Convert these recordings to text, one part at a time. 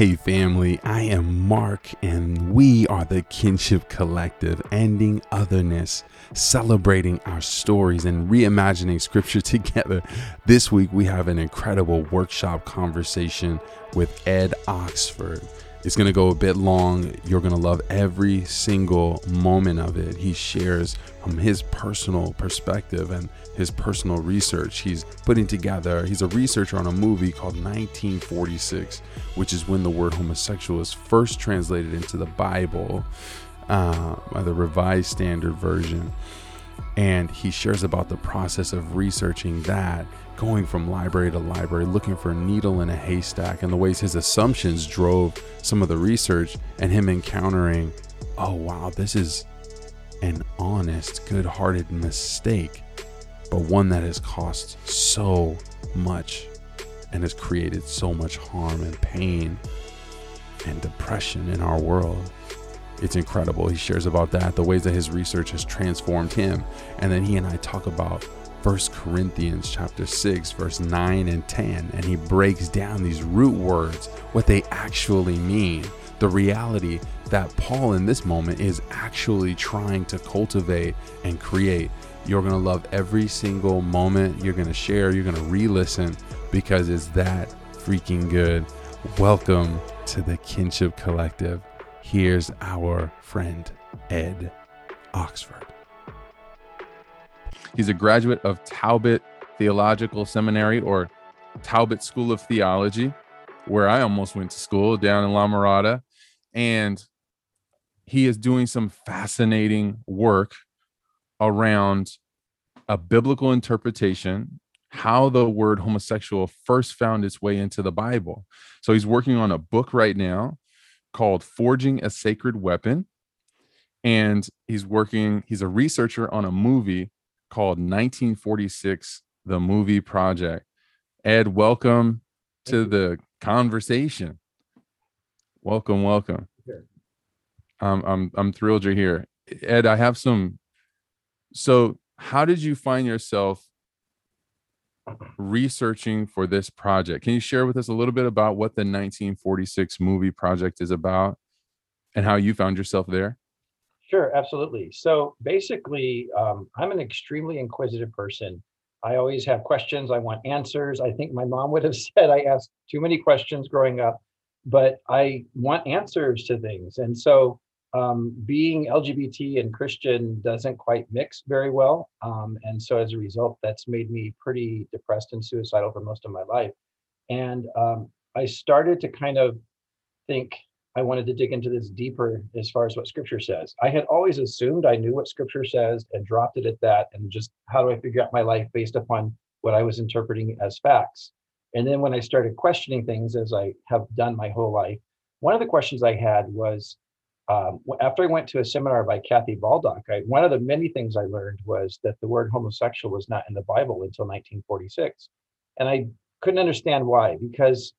Hey, family, I am Mark, and we are the Kinship Collective, ending otherness, celebrating our stories, and reimagining scripture together. This week, we have an incredible workshop conversation with Ed Oxford. It's going to go a bit long. You're going to love every single moment of it. He shares from his personal perspective and his personal research. He's putting together, he's a researcher on a movie called 1946, which is when the word homosexual is first translated into the Bible, uh, the Revised Standard Version. And he shares about the process of researching that going from library to library, looking for a needle in a haystack, and the ways his assumptions drove some of the research, and him encountering, oh, wow, this is an honest, good hearted mistake, but one that has cost so much and has created so much harm and pain and depression in our world. It's incredible. He shares about that, the ways that his research has transformed him. And then he and I talk about First Corinthians chapter 6 verse 9 and 10 and he breaks down these root words what they actually mean the reality that Paul in this moment is actually trying to cultivate and create you're going to love every single moment you're going to share you're going to re-listen because it's that freaking good welcome to the kinship collective here's our friend Ed Oxford He's a graduate of Talbot Theological Seminary or Talbot School of Theology, where I almost went to school down in La Mirada. And he is doing some fascinating work around a biblical interpretation, how the word homosexual first found its way into the Bible. So he's working on a book right now called Forging a Sacred Weapon. And he's working, he's a researcher on a movie called 1946 The Movie Project. Ed, welcome to the conversation. Welcome, welcome. Um, I'm I'm thrilled you're here. Ed, I have some so how did you find yourself researching for this project? Can you share with us a little bit about what the 1946 movie project is about and how you found yourself there? Sure, absolutely. So basically, um, I'm an extremely inquisitive person. I always have questions. I want answers. I think my mom would have said I asked too many questions growing up, but I want answers to things. And so um, being LGBT and Christian doesn't quite mix very well. Um, and so as a result, that's made me pretty depressed and suicidal for most of my life. And um, I started to kind of think, I wanted to dig into this deeper as far as what scripture says. I had always assumed I knew what scripture says and dropped it at that and just how do I figure out my life based upon what I was interpreting as facts. And then when I started questioning things as I have done my whole life, one of the questions I had was um, after I went to a seminar by Kathy Baldock, I, one of the many things I learned was that the word homosexual was not in the Bible until 1946. And I couldn't understand why, because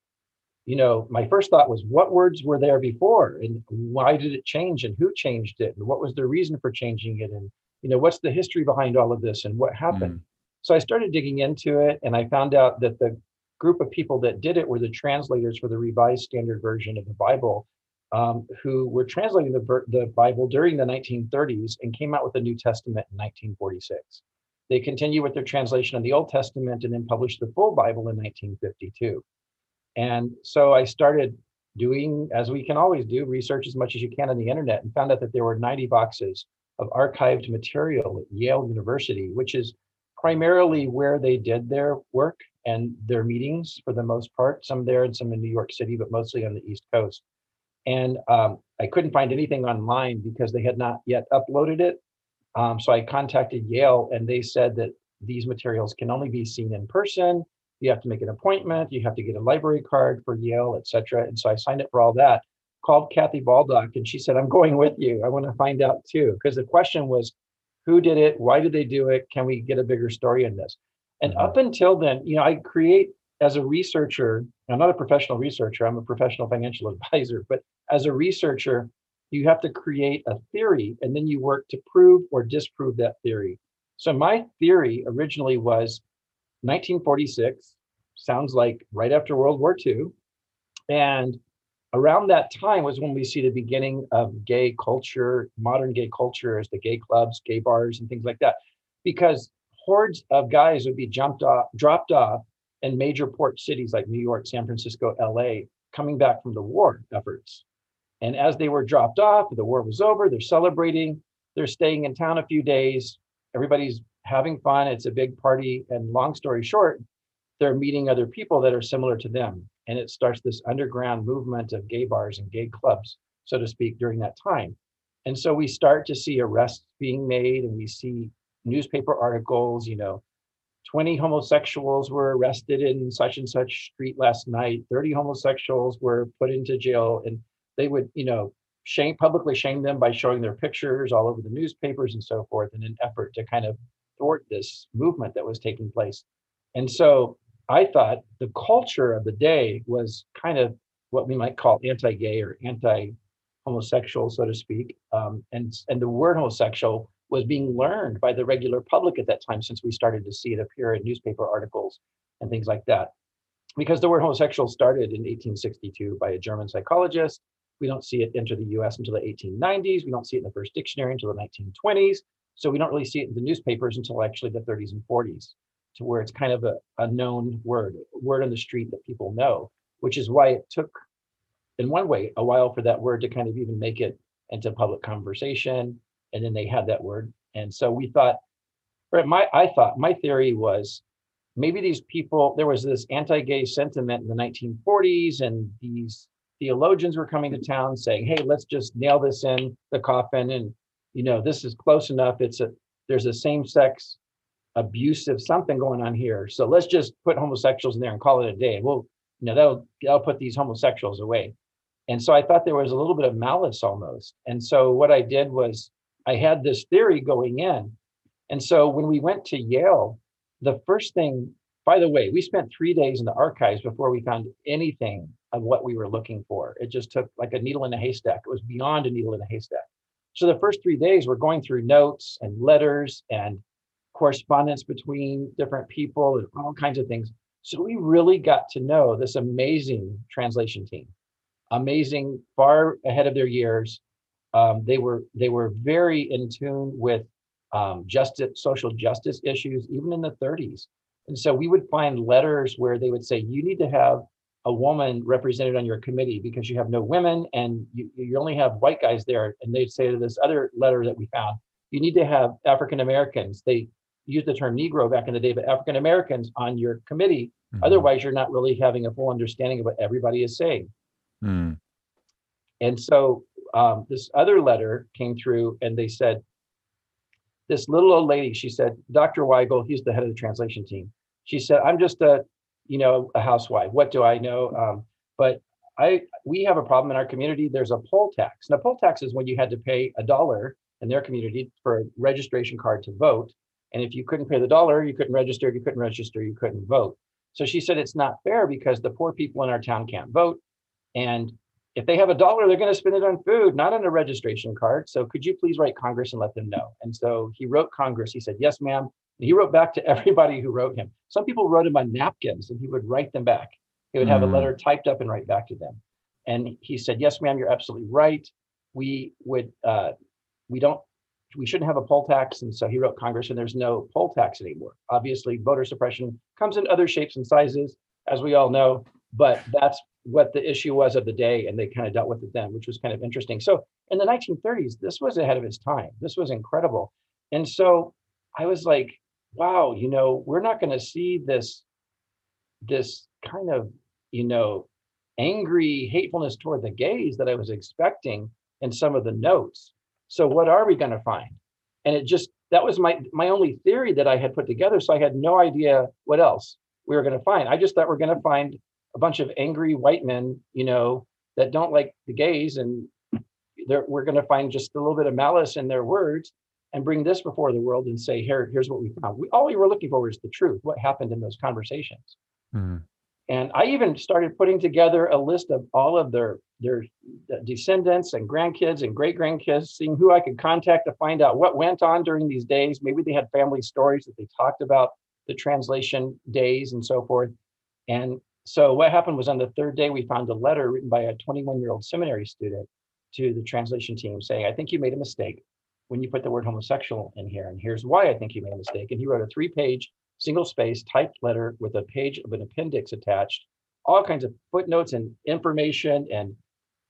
you know, my first thought was what words were there before and why did it change and who changed it and what was the reason for changing it and you know what's the history behind all of this and what happened. Mm. So I started digging into it and I found out that the group of people that did it were the translators for the revised standard version of the Bible um, who were translating the, the Bible during the 1930s and came out with the New Testament in 1946. They continued with their translation of the Old Testament and then published the full Bible in 1952. And so I started doing, as we can always do, research as much as you can on the internet and found out that there were 90 boxes of archived material at Yale University, which is primarily where they did their work and their meetings for the most part, some there and some in New York City, but mostly on the East Coast. And um, I couldn't find anything online because they had not yet uploaded it. Um, so I contacted Yale and they said that these materials can only be seen in person you have to make an appointment, you have to get a library card for Yale, et cetera. And so I signed up for all that, called Kathy Baldock, and she said, I'm going with you. I want to find out too. Because the question was, who did it? Why did they do it? Can we get a bigger story in this? And mm-hmm. up until then, you know, I create as a researcher, I'm not a professional researcher, I'm a professional financial advisor, but as a researcher, you have to create a theory and then you work to prove or disprove that theory. So my theory originally was 1946 sounds like right after World War II. And around that time was when we see the beginning of gay culture, modern gay culture, as the gay clubs, gay bars, and things like that, because hordes of guys would be jumped off, dropped off in major port cities like New York, San Francisco, LA, coming back from the war efforts. And as they were dropped off, the war was over, they're celebrating, they're staying in town a few days, everybody's having fun, it's a big party. And long story short, they're meeting other people that are similar to them. And it starts this underground movement of gay bars and gay clubs, so to speak, during that time. And so we start to see arrests being made and we see newspaper articles, you know, 20 homosexuals were arrested in such and such street last night, 30 homosexuals were put into jail. And they would, you know, shame publicly shame them by showing their pictures all over the newspapers and so forth in an effort to kind of thwart this movement that was taking place. And so I thought the culture of the day was kind of what we might call anti-gay or anti-homosexual, so to speak. Um, and and the word homosexual was being learned by the regular public at that time, since we started to see it appear in newspaper articles and things like that. Because the word homosexual started in 1862 by a German psychologist. We don't see it enter the US until the 1890s. We don't see it in the first dictionary until the 1920s. So we don't really see it in the newspapers until actually the 30s and 40s, to where it's kind of a, a known word, word on the street that people know, which is why it took, in one way, a while for that word to kind of even make it into public conversation and then they had that word. And so we thought, right, my I thought my theory was maybe these people, there was this anti-gay sentiment in the 1940s, and these theologians were coming to town saying, hey, let's just nail this in the coffin. And you know, this is close enough. It's a there's a same-sex abusive something going on here. So let's just put homosexuals in there and call it a day. Well, you know, that'll that'll put these homosexuals away. And so I thought there was a little bit of malice almost. And so what I did was I had this theory going in. And so when we went to Yale, the first thing, by the way, we spent three days in the archives before we found anything of what we were looking for. It just took like a needle in a haystack. It was beyond a needle in a haystack. So the first three days, we're going through notes and letters and correspondence between different people and all kinds of things. So we really got to know this amazing translation team, amazing, far ahead of their years, um, they were they were very in tune with um, justice, social justice issues, even in the 30s. And so we would find letters where they would say, "You need to have a woman represented on your committee because you have no women and you, you only have white guys there." And they'd say to this other letter that we found, "You need to have African Americans." They used the term Negro back in the day, but African Americans on your committee. Mm-hmm. Otherwise, you're not really having a full understanding of what everybody is saying. Mm. And so um, this other letter came through and they said, this little old lady, she said, Dr. Weigle, he's the head of the translation team. She said, I'm just a, you know, a housewife. What do I know? Um, but I, we have a problem in our community. There's a poll tax. Now, poll tax is when you had to pay a dollar in their community for a registration card to vote. And if you couldn't pay the dollar, you couldn't register. If you couldn't register, you couldn't vote. So she said it's not fair because the poor people in our town can't vote. And if they have a dollar, they're going to spend it on food, not on a registration card. So could you please write Congress and let them know? And so he wrote Congress. He said, yes, ma'am. And he wrote back to everybody who wrote him. Some people wrote him on napkins and he would write them back. He would have mm. a letter typed up and write back to them. And he said, yes, ma'am, you're absolutely right. We would, uh, we don't, we shouldn't have a poll tax. And so he wrote Congress and there's no poll tax anymore. Obviously, voter suppression comes in other shapes and sizes, as we all know, but that's what the issue was of the day and they kind of dealt with it then which was kind of interesting. So in the 1930s this was ahead of its time. This was incredible. And so i was like wow you know we're not going to see this this kind of you know angry hatefulness toward the gays that i was expecting in some of the notes. So what are we going to find? And it just that was my my only theory that i had put together so i had no idea what else we were going to find. I just thought we're going to find a bunch of angry white men, you know, that don't like the gays, and we're going to find just a little bit of malice in their words and bring this before the world and say, here, here's what we found. We, all we were looking for was the truth, what happened in those conversations. Mm-hmm. And I even started putting together a list of all of their their descendants and grandkids and great grandkids, seeing who I could contact to find out what went on during these days. Maybe they had family stories that they talked about the translation days and so forth. And so what happened was on the third day, we found a letter written by a 21 year old seminary student to the translation team saying, I think you made a mistake when you put the word homosexual in here. And here's why I think you made a mistake. And he wrote a three page, single space typed letter with a page of an appendix attached, all kinds of footnotes and information. And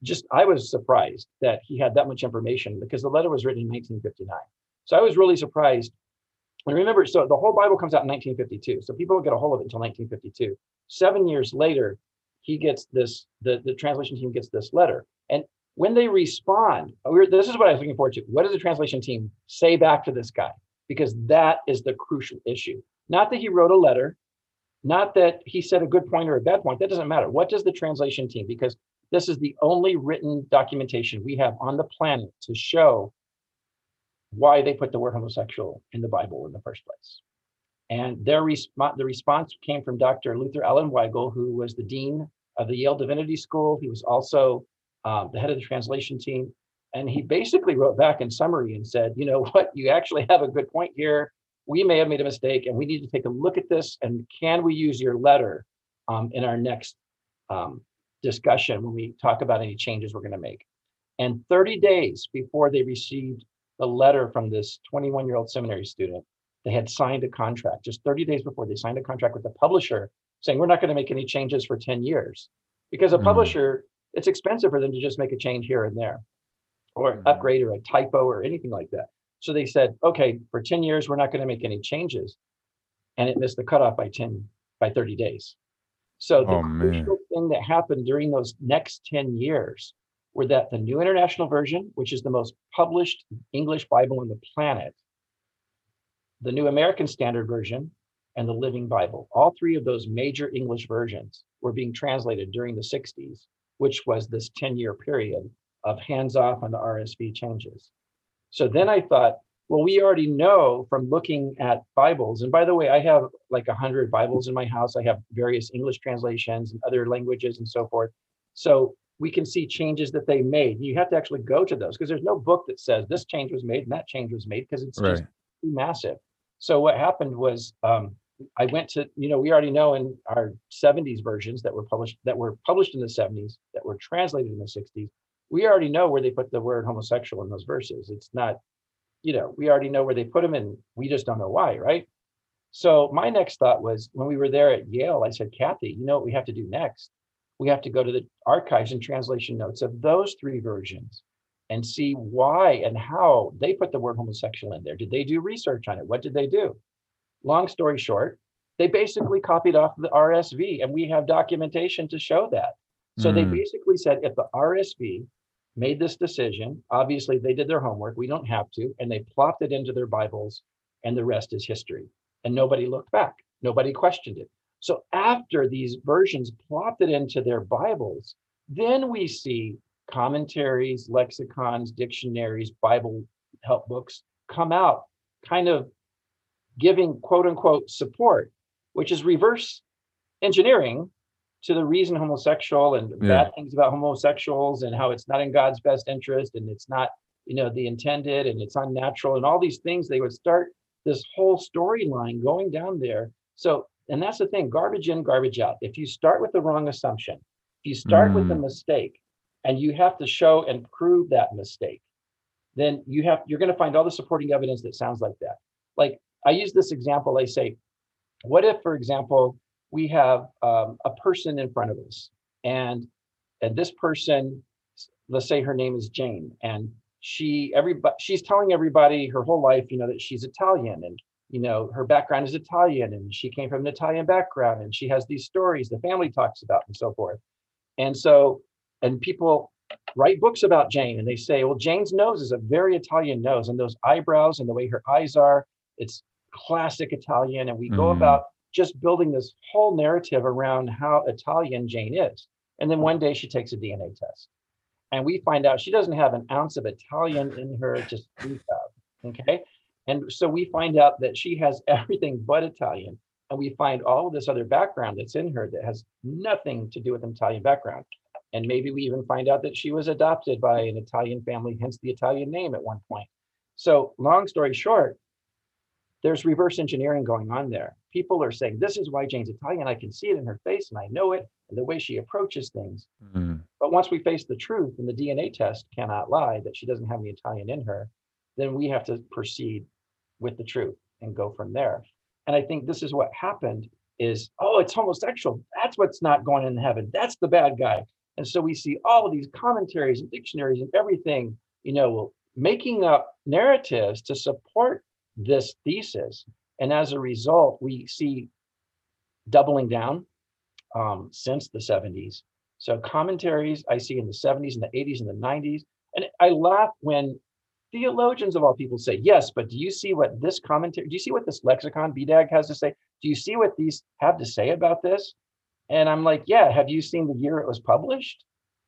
just, I was surprised that he had that much information because the letter was written in 1959. So I was really surprised. And remember, so the whole Bible comes out in 1952. So people don't get a hold of it until 1952. Seven years later, he gets this, the, the translation team gets this letter. And when they respond, oh, this is what I was looking forward to. What does the translation team say back to this guy? Because that is the crucial issue. Not that he wrote a letter, not that he said a good point or a bad point. That doesn't matter. What does the translation team? Because this is the only written documentation we have on the planet to show why they put the word homosexual in the Bible in the first place. And their response, the response came from Dr. Luther Allan Weigle, who was the dean of the Yale Divinity School. He was also um, the head of the translation team. And he basically wrote back in summary and said, you know what, you actually have a good point here. We may have made a mistake and we need to take a look at this. And can we use your letter um, in our next um, discussion when we talk about any changes we're going to make? And 30 days before they received the letter from this 21 year old seminary student, they had signed a contract just 30 days before they signed a contract with the publisher saying, we're not going to make any changes for 10 years. Because a mm. publisher it's expensive for them to just make a change here and there or mm-hmm. upgrade or a typo or anything like that. So they said, okay, for 10 years, we're not going to make any changes. And it missed the cutoff by 10, by 30 days. So the oh, crucial thing that happened during those next 10 years were that the New International Version, which is the most published English Bible on the planet, the New American Standard Version, and the Living Bible, all three of those major English versions were being translated during the 60s which was this 10 year period of hands off on the RSV changes. So then I thought, well, we already know from looking at Bibles, and by the way, I have like 100 Bibles in my house. I have various English translations and other languages and so forth. So we can see changes that they made. You have to actually go to those because there's no book that says this change was made and that change was made because it's right. just massive. So what happened was um, I went to, you know, we already know in our 70s versions that were published that were published in the 70s, that were translated in the 60s, we already know where they put the word homosexual in those verses. It's not, you know, we already know where they put them and we just don't know why, right? So my next thought was when we were there at Yale, I said, Kathy, you know what we have to do next? We have to go to the archives and translation notes of those three versions and see why and how they put the word homosexual in there. Did they do research on it? What did they do? long story short, they basically copied off the RSV, and we have documentation to show that. So mm. they hmm. basically said if the RSV made this decision, obviously they did their homework, we don't have to, and they plopped it into their Bibles, and the rest is history. And nobody looked back, nobody questioned it. So after these versions plopped it into their Bibles, then we see commentaries, lexicons, dictionaries, Bible help books come out kind of giving quote unquote support, which is reverse engineering to the reason homosexual and yeah. bad things about homosexuals and how it's not in God's best interest and it's not, you know, the intended and it's unnatural and all these things. They would start this whole storyline going down there. So, and that's the thing garbage in, garbage out. If you start with the wrong assumption, if you start mm. with a mm. mistake and you have to show and prove that mistake, then you have you're going to find all the supporting evidence that sounds like that. Like I use this example. I say, what if, for example, we have um, a person in front of us, and and this person, let's say her name is Jane, and she everybody she's telling everybody her whole life, you know, that she's Italian, and you know her background is Italian, and she came from an Italian background, and she has these stories the family talks about, and so forth. And so, and people write books about Jane, and they say, well, Jane's nose is a very Italian nose, and those eyebrows and the way her eyes are, it's classic Italian, and we mm. go about just building this whole narrative around how Italian Jane is. And then one day she takes a DNA test, and we find out she doesn't have an ounce of Italian in her just of. Okay, and so we find out that she has everything but Italian, and we find all of this other background that's in her that has nothing to do with an Italian background. And maybe we even find out that she was adopted by an Italian family, hence the Italian name at one point. So, long story short, there's reverse engineering going on there. people are saying, this is why Jane's Italian. I can see it in her face and I know it and the way she approaches things. Mm. But once we face the truth and the DNA test cannot lie that she doesn't have any Italian in her, then we have to proceed with the truth and go from there. And I think this is what happened is, oh, it's homosexual. That's what's not going in heaven. That's the bad guy. And so we see all of these commentaries and dictionaries and everything, you know, making up narratives to support this thesis. And as a result, we see doubling down um, since the 70s. So commentaries I see in the 70s and the 80s and the 90s. And I laugh when theologians of all people say, yes, but do you see what this commentary, do you see what this lexicon BDAG has to say? Do you see what these have to say about this? And I'm like, yeah, have you seen the year it was published?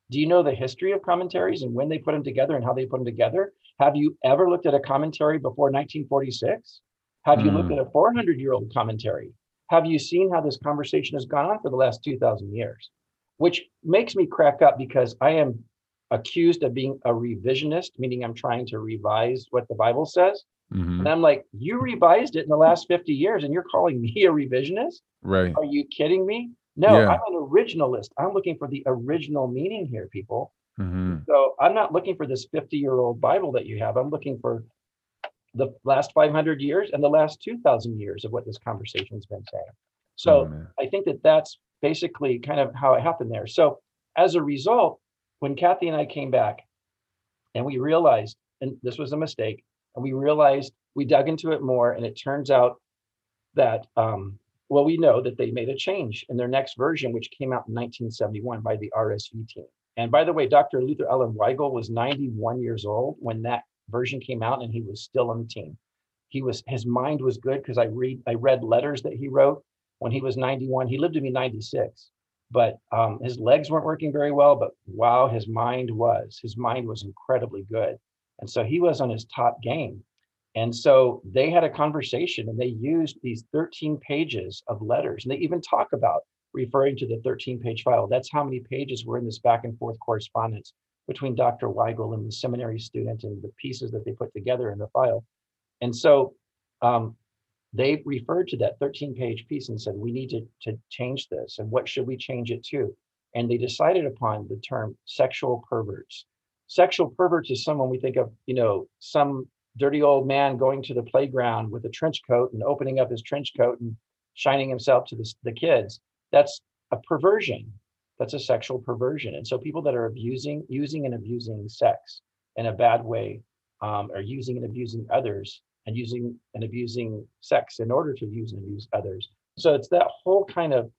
Do you know the history of commentaries and when they put them together and how they put them together? Have you ever looked at a commentary before 1946? Have you looked hmm. at a 400 year old commentary? Have you seen how this conversation has gone on for the last 2000 years? Which makes me crack up because I am accused of being a revisionist, meaning I'm trying to revise what the Bible says. Mm-hmm. And I'm like, you revised it in the last 50 years and you're calling me a revisionist? Right. Are you kidding me? No, yeah. I'm an originalist. I'm looking for the original meaning here, people. Mm-hmm. So I'm not looking for this 50 year old Bible that you have. I'm looking for the last 500 years and the last 2000 years of what this conversation's been saying. So oh, I think that that's basically kind of how it happened there. So as a result, when Kathy and I came back and we realized, and this was a mistake, and we realized we dug into it more, and it turns out that, um, well, we know that they made a change in their next version, which came out in 1971 by the RSV team. And by the way, Dr. Luther Allan Weigle was 91 years old when that version came out, and he was still on the team. He was his mind was good because I read I read letters that he wrote when he was 91. He lived to be 96 but um, his legs weren't working very well. But wow, his mind was. His mind was incredibly good, and so he was on his top game. And so they had a conversation, and they used these 13 pages of letters, and they even talk about referring to the 13-page file. That's how many pages were in this back and forth correspondence between Dr. Weigle and the seminary student, and the pieces that they put together in the file. And so um, they referred to that 13 page piece and said, we need to, to change this. And what should we change it to? And they decided upon the term sexual perverts. Sexual perverts is someone we think of, you know, some dirty old man going to the playground with a trench coat and opening up his trench coat and shining himself to the, the kids. That's a perversion. That's a sexual perversion. And so people that are abusing, using and abusing sex in a bad way, um, are using and abusing others and using and abusing sex in order to use and abuse others. So it's that whole kind of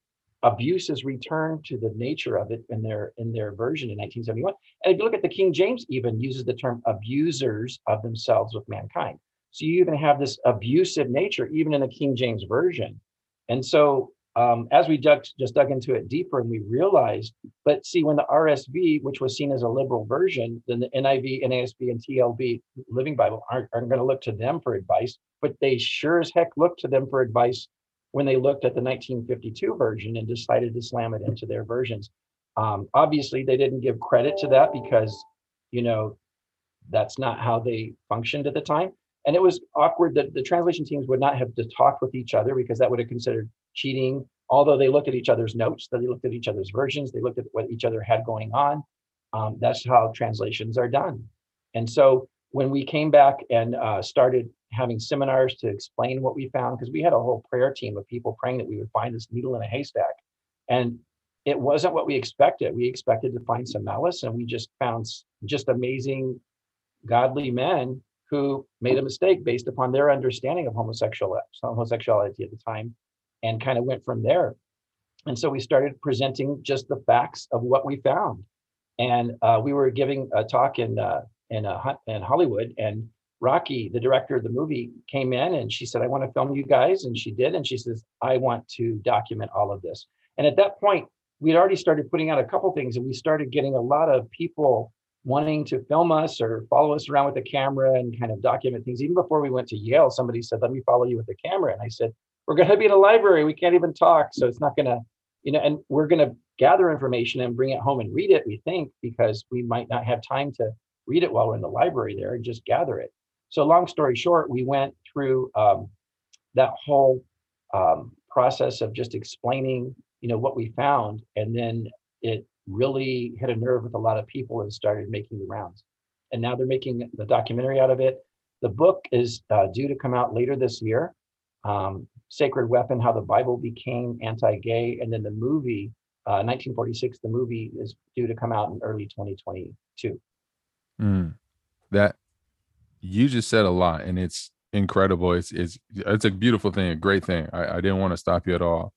abuse is returned to the nature of it in their in their version in 1971. And if you look at the King James, even uses the term abusers of themselves with mankind. So you even have this abusive nature even in the King James version. And so um, as we dug, just dug into it deeper and we realized, but see, when the RSV, which was seen as a liberal version, then the NIV, NASB, and TLB Living Bible aren't, aren't going to look to them for advice, but they sure as heck looked to them for advice when they looked at the 1952 version and decided to slam it into their versions. Um, obviously, they didn't give credit to that because, you know, that's not how they functioned at the time. And it was awkward that the translation teams would not have to talk with each other because that would have considered cheating, although they looked at each other's notes, they looked at each other's versions, they looked at what each other had going on. Um, that's how translations are done. And so when we came back and uh, started having seminars to explain what we found, because we had a whole prayer team of people praying that we would find this needle in a haystack. And it wasn't what we expected. We expected to find some malice, and we just found just amazing, godly men who made a mistake based upon their understanding of homosexual homosexuality at the time and kind of went from there. And so we started presenting just the facts of what we found. And uh, we were giving a talk in uh, in uh, in Hollywood, and Rocky, the director of the movie, came in and she said, "I want to film you guys," and she did. And she says, "I want to document all of this." And at that point, we'd already started putting out a couple things, and we started getting a lot of people wanting to film us or follow us around with a camera and kind of document things. Even before we went to Yale, somebody said, "Let me follow you with the camera," and I said, we're going to be in a library. We can't even talk. So it's not going to, you know, and we're going to gather information and bring it home and read it, we think, because we might not have time to read it while we're in the library there and just gather it. So long story short, we went through um, that whole um, process of just explaining, you know, what we found, and then it really hit a nerve with a lot of people and started making the rounds. And now they're making the documentary out of it. The book is uh, due to come out later this year. Um, Sacred Weapon: How the Bible Became Anti-Gay, and then the movie, uh, 1946. The movie is due to come out in early 2022. Mm, that you just said a lot, and it's incredible. It's it's it's a beautiful thing, a great thing. I, I didn't want to stop you at all.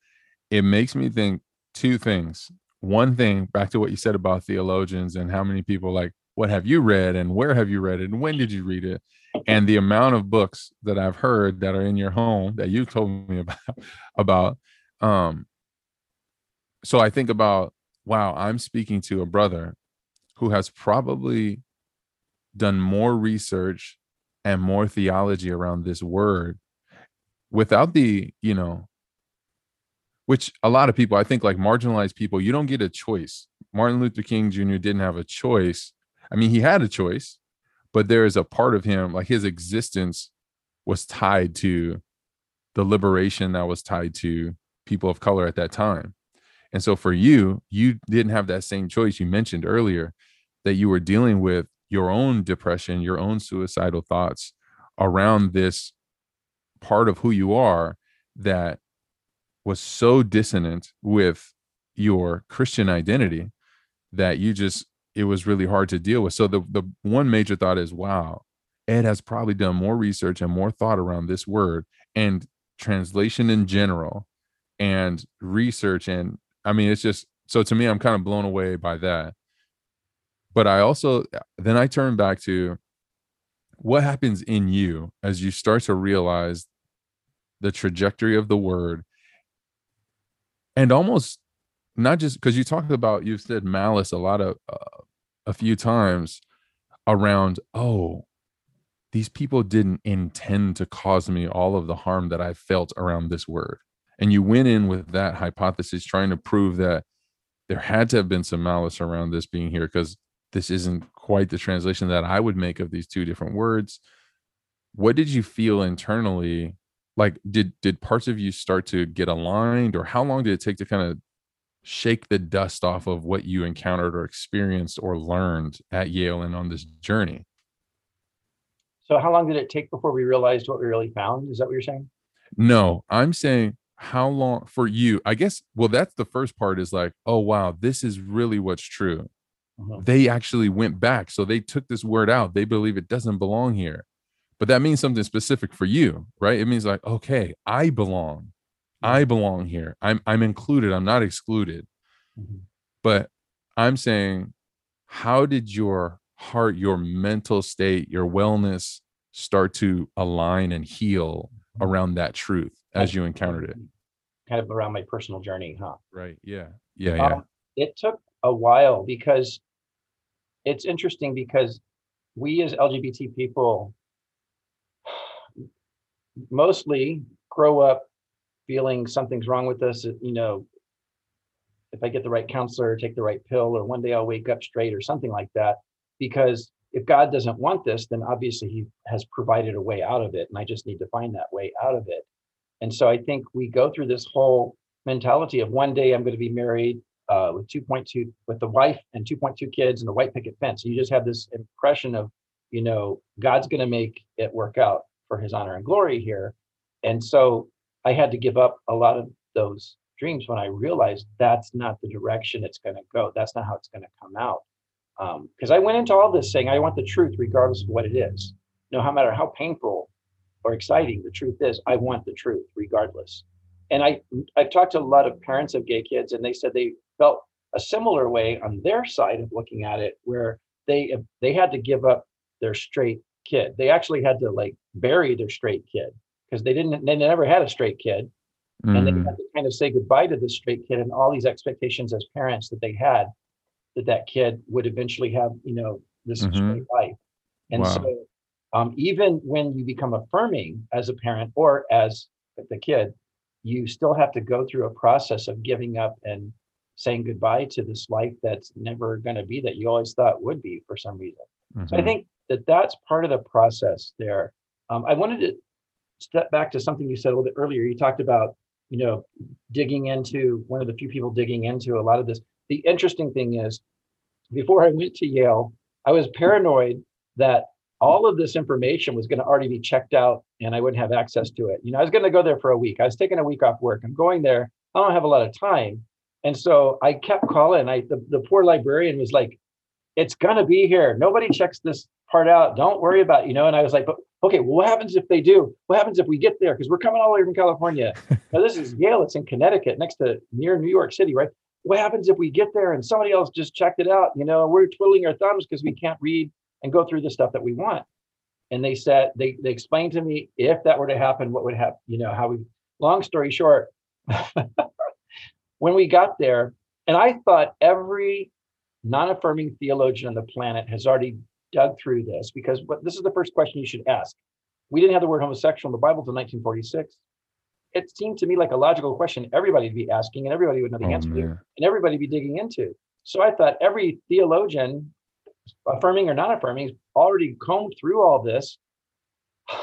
It makes me think two things. One thing, back to what you said about theologians and how many people like, what have you read and where have you read it and when did you read it? And the amount of books that I've heard that are in your home that you've told me about about. Um, so I think about, wow, I'm speaking to a brother who has probably done more research and more theology around this word without the you know which a lot of people i think like marginalized people you don't get a choice. Martin luther king jr didn't have a choice. I mean he had a choice but there is a part of him like his existence was tied to the liberation that was tied to people of color at that time. And so for you you didn't have that same choice you mentioned earlier that you were dealing with your own depression, your own suicidal thoughts around this part of who you are that was so dissonant with your Christian identity that you just it was really hard to deal with. So the the one major thought is wow, Ed has probably done more research and more thought around this word and translation in general and research and I mean it's just so to me I'm kind of blown away by that but I also then I turn back to what happens in you as you start to realize the trajectory of the word and almost not just because you talked about you've said malice a lot of uh, a few times around oh these people didn't intend to cause me all of the harm that i felt around this word and you went in with that hypothesis trying to prove that there had to have been some malice around this being here because this isn't quite the translation that I would make of these two different words. What did you feel internally? Like did did parts of you start to get aligned or how long did it take to kind of shake the dust off of what you encountered or experienced or learned at Yale and on this journey? So how long did it take before we realized what we really found? Is that what you're saying? No, I'm saying how long for you? I guess well that's the first part is like, oh wow, this is really what's true uh-huh. they actually went back. So they took this word out. They believe it doesn't belong here. But that means something specific for you, right? It means like, okay, I belong. I belong here. I'm I'm included. I'm not excluded. Mm-hmm. But I'm saying, how did your heart, your mental state, your wellness start to align and heal mm-hmm. around that truth as you encountered it? Kind of around my personal journey, huh? Right. Yeah. Yeah. Yeah. Um, it took a while because it's interesting because we as LGBT people mostly grow up feeling something's wrong with us. You know, if I get the right counselor, or take the right pill, or one day I'll wake up straight or something like that. Because if God doesn't want this, then obviously He has provided a way out of it. And I just need to find that way out of it. And so I think we go through this whole mentality of one day I'm going to be married uh, with 2.2 with the wife and 2.2 kids and the white picket fence. You just have this impression of, you know, God's going to make it work out for His honor and glory here. And so I had to give up a lot of those dreams when I realized that's not the direction it's going to go. That's not how it's going to come out. Because um, I went into all this saying I want the truth regardless of what it is. No, matter how painful or exciting the truth is, I want the truth regardless and I I've talked to a lot of parents of gay kids, and they said they felt a similar way on their side of looking at it, where they they had to give up their straight kid. They actually had to like bury their straight kid because they didn't they never had a straight kid, mm. and they had to kind of say goodbye to the straight kid and all these expectations as parents that they had that that kid would eventually have you know this mm-hmm. straight life, and wow. so um, even when you become affirming as a parent or as the kid you still have to go through a process of giving up and saying goodbye to this life that's never going to be that you always thought would be for some reason. Mm-hmm. So I mm-hmm. think that that's part of the process there. Um, I wanted to step back to something you said a little bit earlier. You talked about you know, digging into one of the few people digging into a lot of this. The interesting thing is, before I went to Yale, I was paranoid that all of this information was going to already be checked out and I wouldn't have access to it. You know, I was going to go there for a week. I was taking a week off work. I'm going there. I don't have a lot of time. And so I kept calling. I the, the poor librarian was like, it's gonna be here. Nobody checks this part out. Don't worry about it, you know. And I was like, but okay, well, what happens if they do? What happens if we get there? Because we're coming all the way from California. now this is Yale, it's in Connecticut, next to near New York City, right? What happens if we get there and somebody else just checked it out? You know, we're twiddling our thumbs because we can't read and go through the stuff that we want. And they said they they explained to me if that were to happen, what would happen, you know, how we long story short, when we got there, and I thought every non-affirming theologian on the planet has already dug through this because what this is the first question you should ask. We didn't have the word homosexual in the Bible until 1946. It seemed to me like a logical question everybody would be asking and everybody would know the Oh, answer to and everybody would be digging into. So I thought every theologian, affirming or non-affirming, already combed through all this.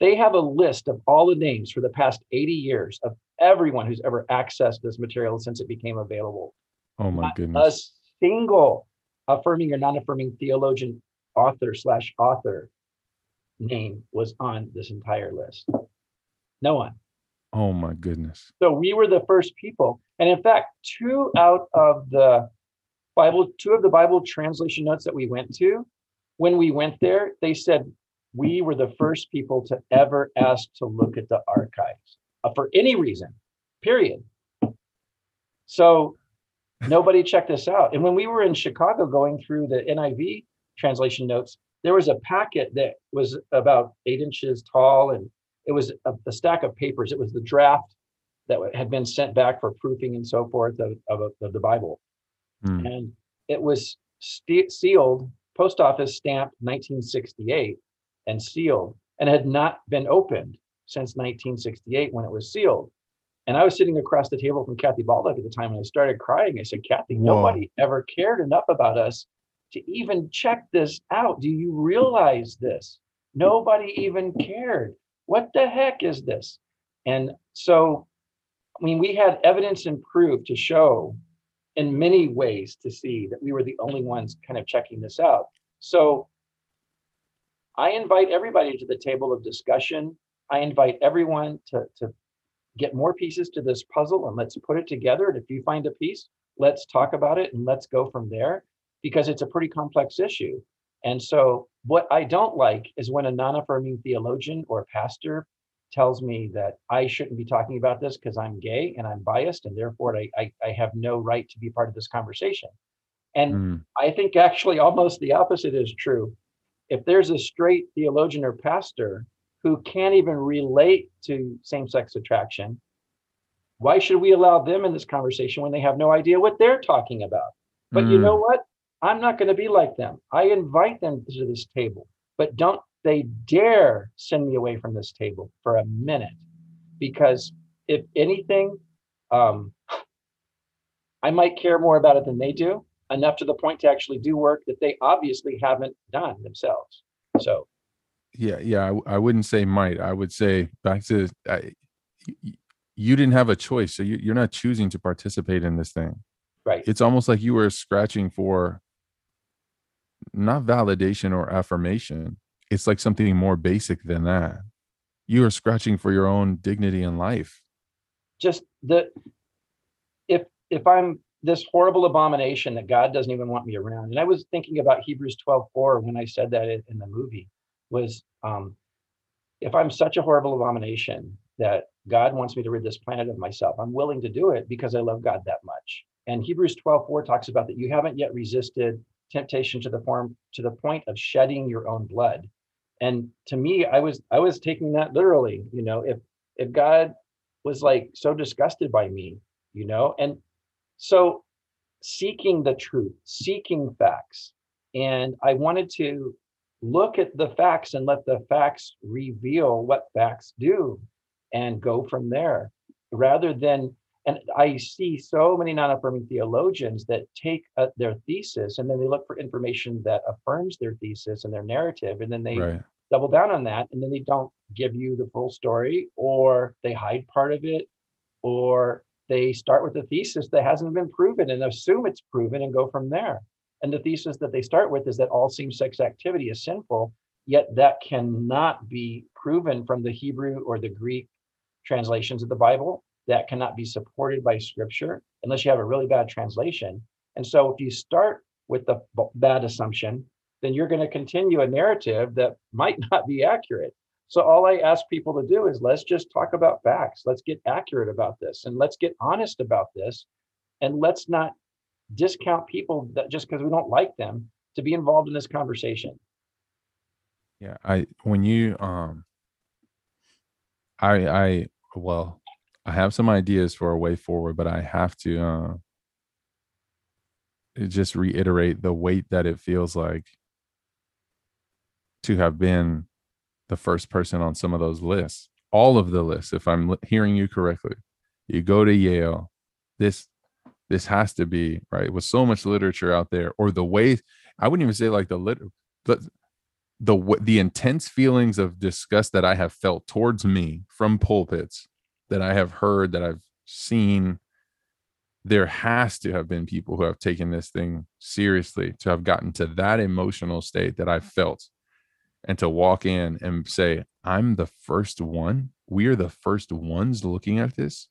They have a list of all the names for the past 80 years of everyone who's ever accessed this material since it became available Oh my a goodness. A single affirming or non-affirming theologian author slash author name was on this entire list. No one. Oh my goodness. so we were the first people. And in fact two out of the bible two of the bible translation notes that we went to when we went there they said we were the first people to ever ask to look at the archives uh, for any reason period. So nobody checked this out. And when we were in chicago going through the niv translation notes there was a packet that was about eight inches tall and it was a, a stack of papers it was the draft that had been sent back for proofing and so forth of, of, of the bible Hmm. and it was ste- sealed post office stamped 1968 and sealed and had not been opened since 1968 when it was sealed and i was sitting across the table from kathy baldock at the time and i started crying i said kathy Whoa. nobody ever cared enough about us to even check this out do you realize this nobody even cared what the heck is this and so i mean we had evidence and proof to show in many ways to see that we were the only ones kind of checking this out. So I invite everybody to the table of discussion. I invite everyone to, to get more pieces to this puzzle and let's put it together. And if you find a piece, let's talk about it and let's go from there because it's a pretty complex issue. And so, what I don't like is when a non affirming theologian or pastor tells me that I shouldn't be talking about this because I'm gay and I'm biased and therefore I, I, I have no right to be part of this conversation. And Hmm. I think actually almost the opposite is true. If there's a straight theologian or pastor who can't even relate to same sex attraction, why should we allow them in this conversation when they have no idea what they're talking about? But you Mm. know what? I'm not going to be like them. I invite them to this table, but don't they dare send me away from this table for a minute. Because if anything, um, I might care more about it than they do, enough to the point to actually do work that they obviously haven't done themselves. So, Yeah, yeah. I wouldn't say might. I would say back to I, you didn't have a choice, so you, you're not choosing to participate in this thing. right. It's almost like you were scratching for not validation or affirmation. It's like something more basic than that. You are scratching for your own dignity in life. just the if if i'm this horrible abomination that god doesn't even want me around and i was thinking about hebrews 12 4 when i said that in, in the movie was um if i'm such a horrible abomination that god wants me to rid this planet of myself i'm willing to do it because i love god that much and hebrews 12 4 talks about that you haven't yet resisted temptation to the form to the point of shedding your own blood and to me i was i was taking that literally you know if if god was like so disgusted by me, you know? And so seeking the truth, seeking facts. And I wanted to look at the facts and let the facts reveal what facts do and go from there rather than. And I see so many non affirming theologians that take uh, their thesis and then they look for information that affirms their thesis and their narrative. And then they Right. double down on that and then they don't give you the full story or they hide part of it or they start with a thesis that hasn't been proven and assume it's proven and go from there. And the thesis that they start with is that all same sex activity is sinful, yet that cannot be proven from the Hebrew or the Greek translations of the Bible. That cannot be supported by scripture unless you have a really bad translation. And so if you start with the bad assumption, then you're going to continue a narrative that might not be accurate. So all I ask people to do is let's just talk about facts. Let's get accurate about this and let's get honest about this. And let's not discount people that just because we don't like them to be involved in this conversation. Yeah, I when you um I I well, I have some ideas for a way forward, but I have to uh just reiterate the weight that it feels like to have been the first person on some of those lists, all of the lists, if I'm hearing you correctly. You go to Yale, this this has to be right with so much literature out there, or the way I wouldn't even say like the lit, but the the intense feelings of disgust that I have felt towards me from pulpits that I have heard that I've seen. There has to have been people who have taken this thing seriously to have gotten to that emotional state that I felt and to walk in and say, I'm the first one. We are the first ones looking at this.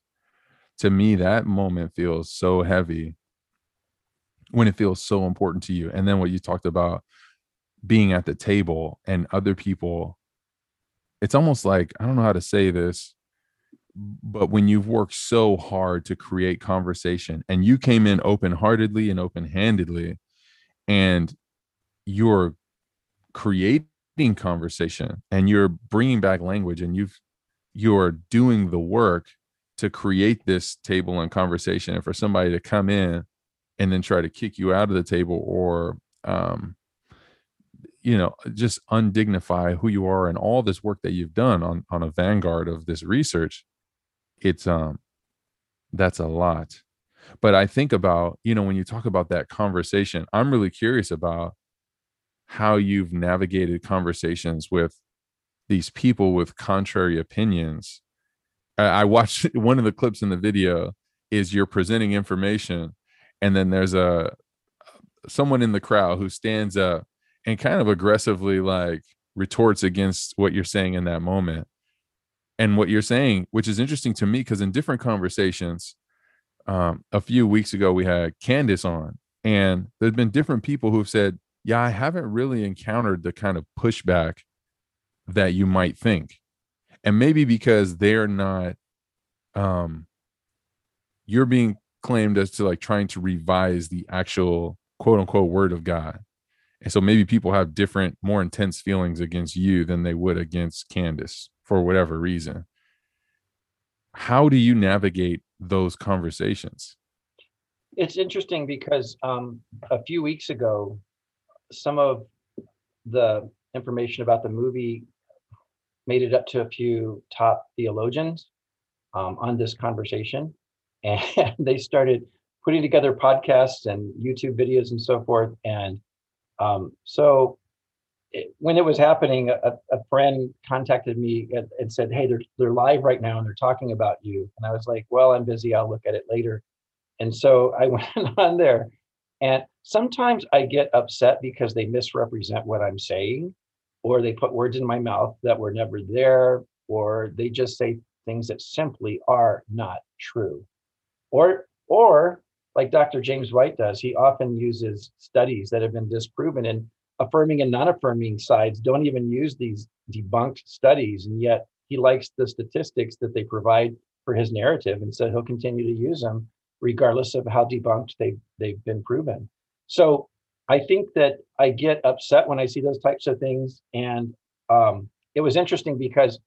To me, that moment feels so heavy when it feels so important to you. And then what you talked about being at the table and other people, it's almost like, I don't know how to say this, but when you've worked so hard to create conversation and you came in open heartedly and open handedly, and you're creating conversation and you're bringing back language and you've you're doing the work to create this table and conversation and for somebody to come in and then try to kick you out of the table or um you know just undignify who you are and all this work that you've done on on a vanguard of this research it's um that's a lot but i think about you know when you talk about that conversation i'm really curious about how you've navigated conversations with these people with contrary opinions. I watched one of the clips in the video is you're presenting information and then there's a someone in the crowd who stands up and kind of aggressively like retorts against what you're saying in that moment and what you're saying which is interesting to me because in different conversations um, a few weeks ago we had candace on and there's been different people who've said yeah, I haven't really encountered the kind of pushback that you might think. And maybe because they're not um you're being claimed as to like trying to revise the actual quote unquote word of God. And so maybe people have different, more intense feelings against you than they would against Candace for whatever reason. How do you navigate those conversations? It's interesting because um, a few weeks ago, some of the information about the movie made it up to a few top theologians um, on this conversation. And they started putting together podcasts and YouTube videos and so forth. And um, so it, when it was happening, a, a friend contacted me and, and, said, Hey, they're, they're live right now and they're talking about you. And I was like, Well, I'm busy. I'll look at it later. And so I went on there and sometimes I get upset because they misrepresent what I'm saying, or they put words in my mouth that were never there, or they just say things that simply are not true. Or, or like Dr. James White does, he often uses studies that have been disproven and affirming and non-affirming sides don't even use these debunked studies. And yet he likes the statistics that they provide for his narrative. And so he'll continue to use them regardless of how debunked they they've been proven. So I think that I get upset when I see those types of things, and um, it was interesting because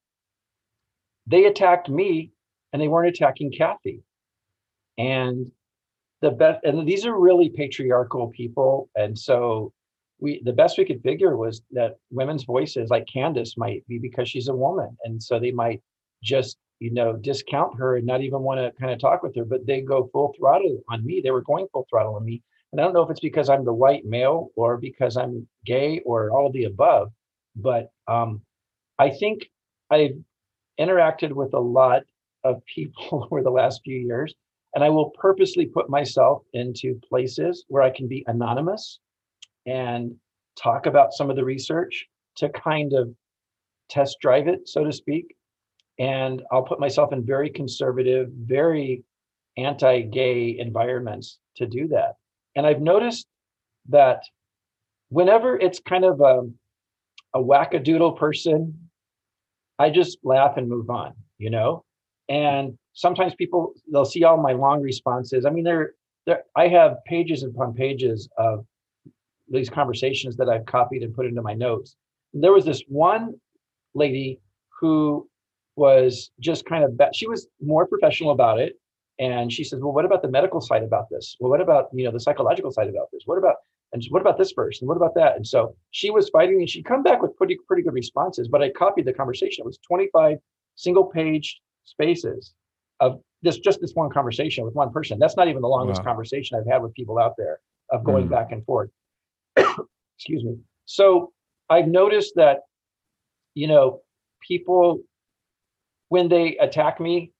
they attacked me and they weren't attacking Kathy, and the best and these are really patriarchal people, and so we the best we could figure was that women's voices like Candace might be because she's a woman, and so they might just you know, discount her and not even want to kind of talk with her, but they go full throttle on me. They were going full throttle on me. And I don't know if it's because I'm the white male or because I'm gay or all the above, but um, I think I've interacted with a lot of people over the last few years. And I will purposely put myself into places where I can be anonymous and talk about some of the research to kind of test drive it, so to speak. And I'll put myself in very conservative, very anti gay environments to do that. And I've noticed that whenever it's kind of a, a wackadoodle person, I just laugh and move on, you know? And sometimes people they'll see all my long responses. I mean, they're there I have pages upon pages of these conversations that I've copied and put into my notes. There was this one lady who was just kind of she was more professional about it. And she says well what about the medical side about this? Well what about you know the psychological side about this? What about and what about this verse and what about that? And so she was fighting and she'd come back with pretty pretty good responses but i copied the conversation. It was 25 single page spaces of this just this one conversation with one person that's not even the longest wow. conversation i've had with people out there of going mm. back and forth excuse me so i've noticed that you know people when they attack me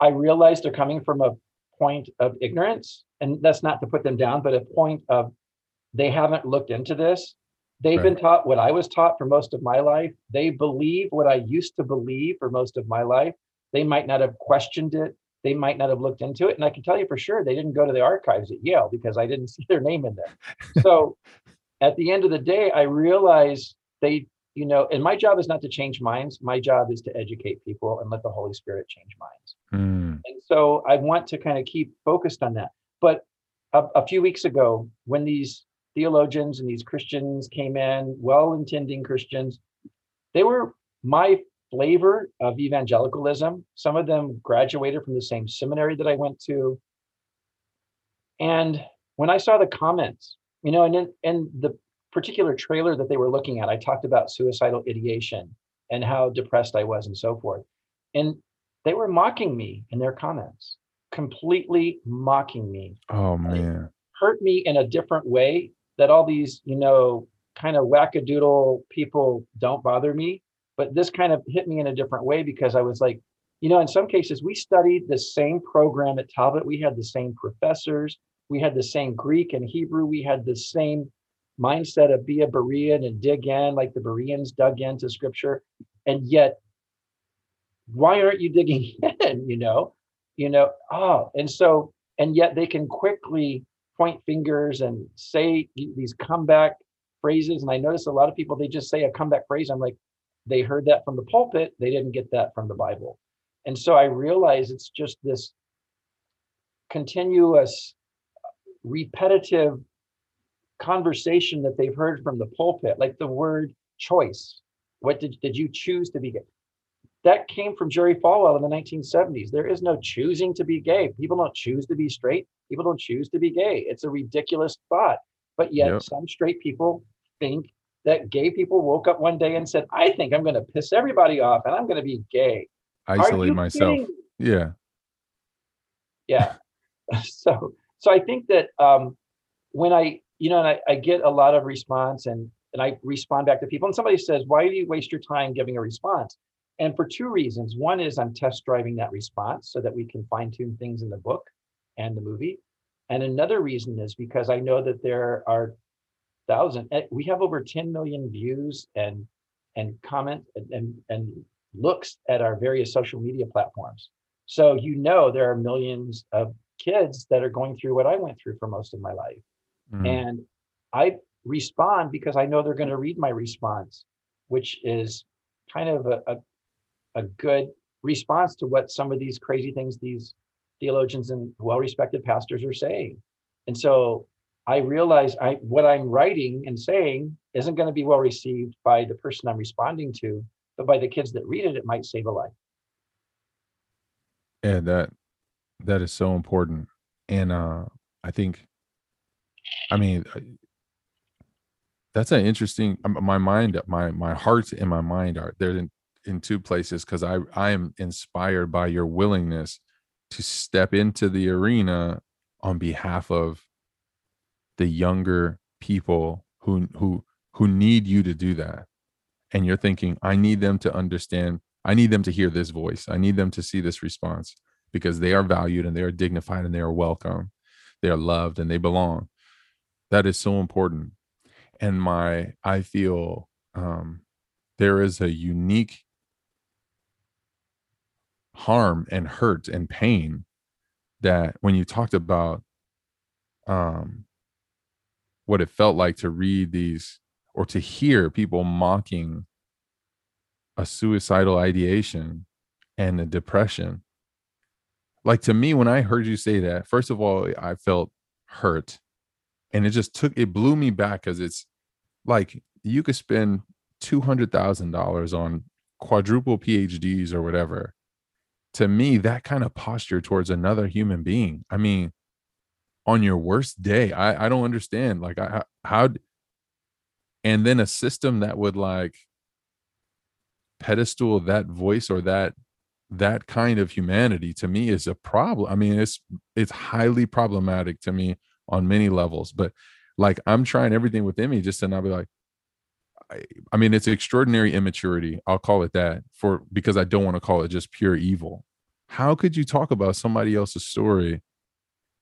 I realize they're coming from a point of ignorance, and that's not to put them down, but a point of they haven't looked into this. They've right. been taught what I was taught for most of my life. They believe what I used to believe for most of my life. They might not have questioned it. They might not have looked into it. And I can tell you for sure they didn't go to the archives at Yale because I didn't see their name in there. So at the end of the day, I realize they you know, and my job is not to change minds. My job is to educate people and let the Holy Spirit change minds. Mm. And so I want to kind of keep focused on that. But a, a few weeks ago, when these theologians and these Christians came in, well intending Christians, they were my flavor of evangelicalism. Some of them graduated from the same seminary that I went to. And when I saw the comments, you know, and in, and the particular trailer that they were looking at, I talked about suicidal ideation and how depressed I was and so forth. And they were mocking me in their comments, completely mocking me. Oh man. hurt me in a different way that all these, you know, kind of wackadoodle people don't bother me. But this kind of hit me in a different way because I was like, you know, in some cases, we studied the same program at Talbot. We had the same professors. We had the same Greek and Hebrew. We had the same mindset of be a Berean and dig in like the Bereans dug into scripture. And yet, why aren't you digging in? You know, you know, oh, and so, and yet they can quickly point fingers and say these comeback phrases. And I notice a lot of people, they just say a comeback phrase. I'm like, they heard that from the pulpit, they didn't get that from the Bible. And so I realize it's just this continuous, repetitive conversation that they've heard from the pulpit, like the word choice. What did, did you choose to be gay? That came from Jerry Falwell in the 1970s. There is no choosing to be gay. People don't choose to be straight. People don't choose to be gay. It's a ridiculous thought. But yet, yep. some straight people think that gay people woke up one day and said, I think I'm going to piss everybody off and I'm going to be gay. Isolate myself. Yeah. Yeah. so, so I think that um, when I you know, and I, I get a lot of response and and I respond back to people. And somebody says, Why do you waste your time giving a response? And for two reasons. One is I'm test driving that response so that we can fine tune things in the book and the movie. And another reason is because I know that there are thousand eh, we have over 10 million views and and comment and, and, and looks at our various social media platforms. So you know there are millions of kids that are going through what I went through for most of my life. Mm. And I respond because I know they're going to read my response, which is kind of a, a, a good response to what some of these crazy things these theologians and well-respected pastors are saying. And so I realize I what I'm writing and saying isn't going to be well received by the person I'm responding to, but by the kids that read it, it might save a life. Yeah, that that is so important. And uh I think I mean, uh, that's an interesting. My mind, my my heart and my mind are they're in in two places because I I am inspired by your willingness to step into the arena on behalf of the younger people who who who need you to do that and you're thinking i need them to understand I need them to hear this voice. I need them to see this response because they are valued and they are dignified and they are welcome. They are loved and they belong. That is so important. And my, I feel um, there is a unique harm and hurt and pain that when you talked about um, what it felt like to read these or to hear people mocking a suicidal ideation and a depression. Like to me, when I heard you say that, first of all, I felt hurt. And it just took, it blew me back because it's like you could spend $200,000 on quadruple PhDs or whatever. To me, that kind of posture towards another human being. I mean, on your worst day, I, I don't understand. Like, I, how, and then a system that would like pedestal that voice or that that kind of humanity to me is a problem i mean it's it's highly problematic to me on many levels but like i'm trying everything within me just to not be like I, I mean it's extraordinary immaturity i'll call it that for because i don't want to call it just pure evil how could you talk about somebody else's story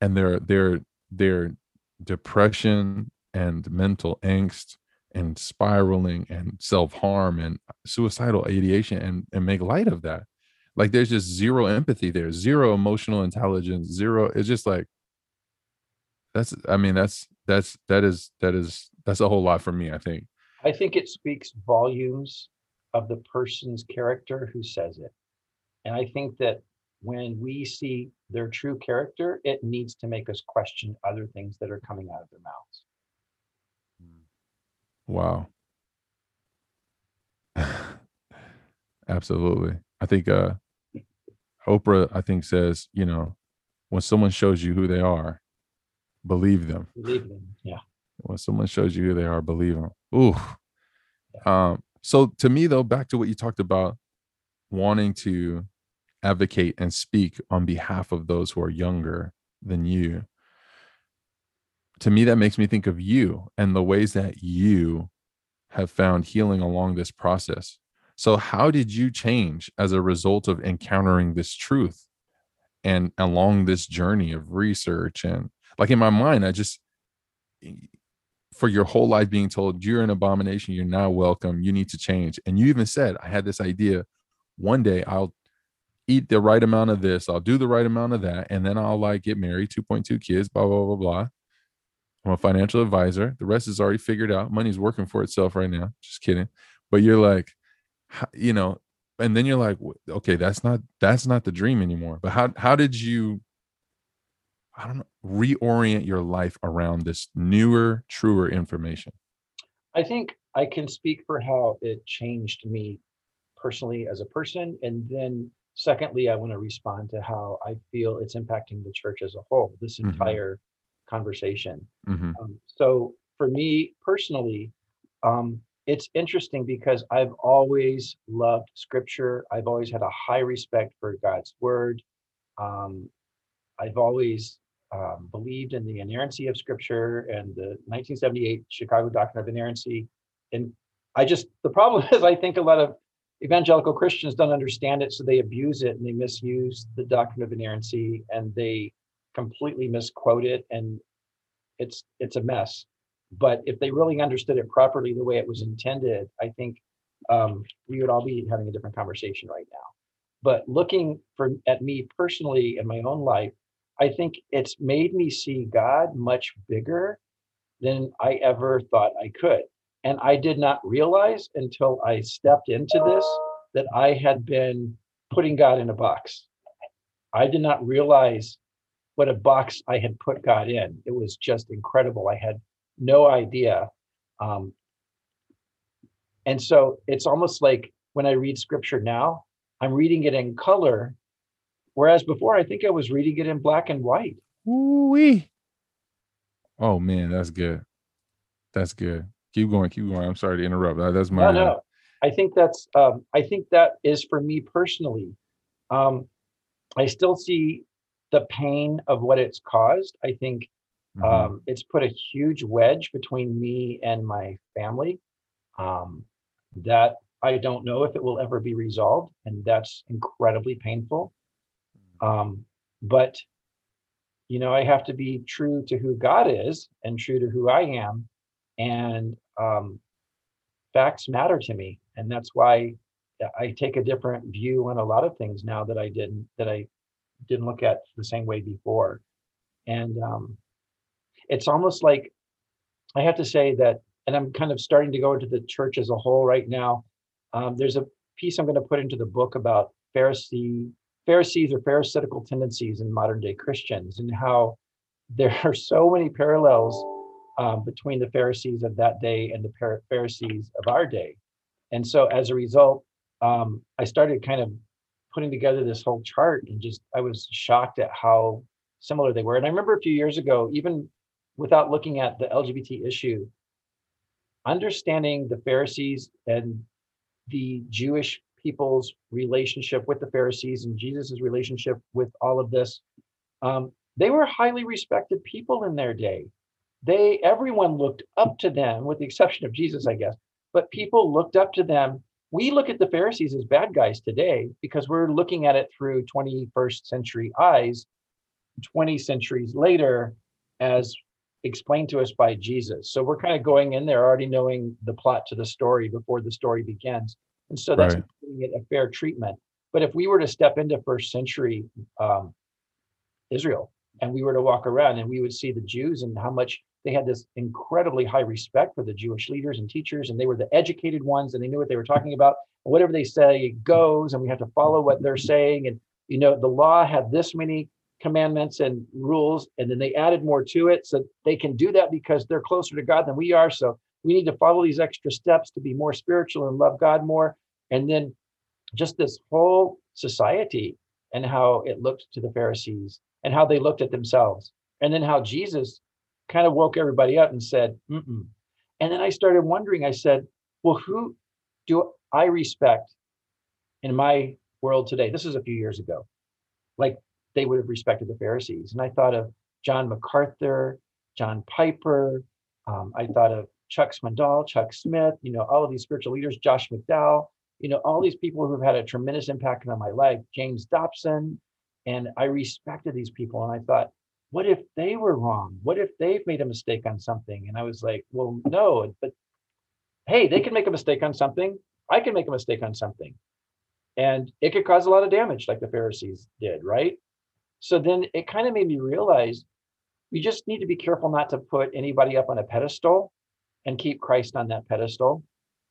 and their their their depression and mental angst and spiraling and self-harm and suicidal ideation and and make light of that like there's just zero empathy there zero emotional intelligence zero it's just like that's i mean that's that's that is that is that's a whole lot for me i think I think it speaks volumes of the person's character who says it. And I think that when we see their true character, it needs to make us question other things that are coming out of their mouths. Wow. Absolutely. I think uh Oprah I think says, you know, when someone shows you who they are, believe them. Believe them. Yeah. When someone shows you who they are, believe them. Ooh. Um so to me though back to what you talked about wanting to advocate and speak on behalf of those who are younger than you. To me that makes me think of you and the ways that you have found healing along this process. So how did you change as a result of encountering this truth and along this journey of research? And like in my mind i just for your whole life being told you're an abomination. You're not welcome. You need to change. And you even said i had this idea. One day i'll eat the right amount of this i'll do the right amount of that and then i'll like get married 2.2 kids blah blah blah blah I'm a financial advisor. The rest is already figured out. Money's working for itself right now. Just kidding. But you're like, you know, and then you're like, okay, that's not that's not the dream anymore. But how how did you, I don't know, reorient your life around this newer, truer information? I think I can speak for how it changed me personally as a person, and then secondly, I want to respond to how I feel it's impacting the church as a whole. This Mhm. entire conversation. Mhm. Um, so for me personally, um, it's interesting because I've always loved scripture. I've always had a high respect for God's word. Um, I've always um, believed in the inerrancy of scripture and the 1978 Chicago Doctrine of Inerrancy. And I just, the problem is, I think a lot of evangelical Christians don't understand it, so they abuse it and they misuse the doctrine of inerrancy and they completely misquote it and it's it's a mess. But if they really understood it properly the way it was intended i think um, we would all be having a different conversation right now. But looking for at me personally in my own life i think it's made me see god much bigger than i ever thought i could and i did not realize until i stepped into this that i had been putting god in a box i did not realize what a box I had put God in. It was just incredible. I had no idea. Um, and so it's almost like when I read scripture now, I'm reading it in color, whereas before I think I was reading it in black and white. Ooh-wee. Oh man, that's good. That's good. Keep going, keep going. I'm sorry to interrupt. That- That's my No, no. I think that's um, I think that is for me personally. Um, I still see the pain of what it's caused. I think Mhm. um, it's put a huge wedge between me and my family um, that I don't know if it will ever be resolved, and that's incredibly painful. Um, but you know, I have to be true to who God is and true to who I am, and um, facts matter to me, and that's why I take a different view on a lot of things now that I didn't that I didn't look at the same way before, and um, it's almost like I have to say that, and I'm kind of starting to go into the church as a whole right now. Um, there's a piece I'm going to put into the book about Pharisee Pharisees or Pharisaical tendencies in modern day Christians and how there are so many parallels um, between the Pharisees of that day and the Pharisees of our day. And so as a result, um, I started kind of putting together this whole chart and just I was shocked at how similar they were. And I remember a few years ago, even without looking at the LGBT issue, understanding the Pharisees and the Jewish people's relationship with the Pharisees and Jesus's relationship with all of this, um, they were highly respected people in their day. They everyone looked up to them, with the exception of Jesus, I guess. But people looked up to them. We look at the Pharisees as bad guys today because we're looking at it through 21st century eyes. 20 centuries later, as explained to us by Jesus. So we're kind of going in there already knowing the plot to the story before the story begins. And so that's right. giving it a fair treatment. But if we were to step into first century um, Israel and we were to walk around and we would see the Jews and how much they had this incredibly high respect for the Jewish leaders and teachers, and they were the educated ones and they knew what they were talking about. Whatever they say goes, and we have to follow what they're saying. And you know, the law had this many commandments and rules, and then they added more to it. So they can do that because they're closer to God than we are. So we need to follow these extra steps to be more spiritual and love God more. And then just this whole society and how it looked to the Pharisees and how they looked at themselves. And then how Jesus kind of woke everybody up and said, Mm-mm. and then I started wondering, I said, well, who do I respect in my world today? This is a few years ago. Like they would have respected the Pharisees. And I thought of John MacArthur, John Piper. Um, I thought of Chuck Swindoll, Chuck Smith, you know, all of these spiritual leaders, Josh McDowell, you know, all these people who've had a tremendous impact on my life, James Dobson. And I respected these people. And I thought, what if they were wrong? What if they've made a mistake on something? And I was like, well, no, but hey, they can make a mistake on something. I can make a mistake on something. And it could cause a lot of damage, like the Pharisees did, right? So then it kind of made me realize we just need to be careful not to put anybody up on a pedestal and keep Christ on that pedestal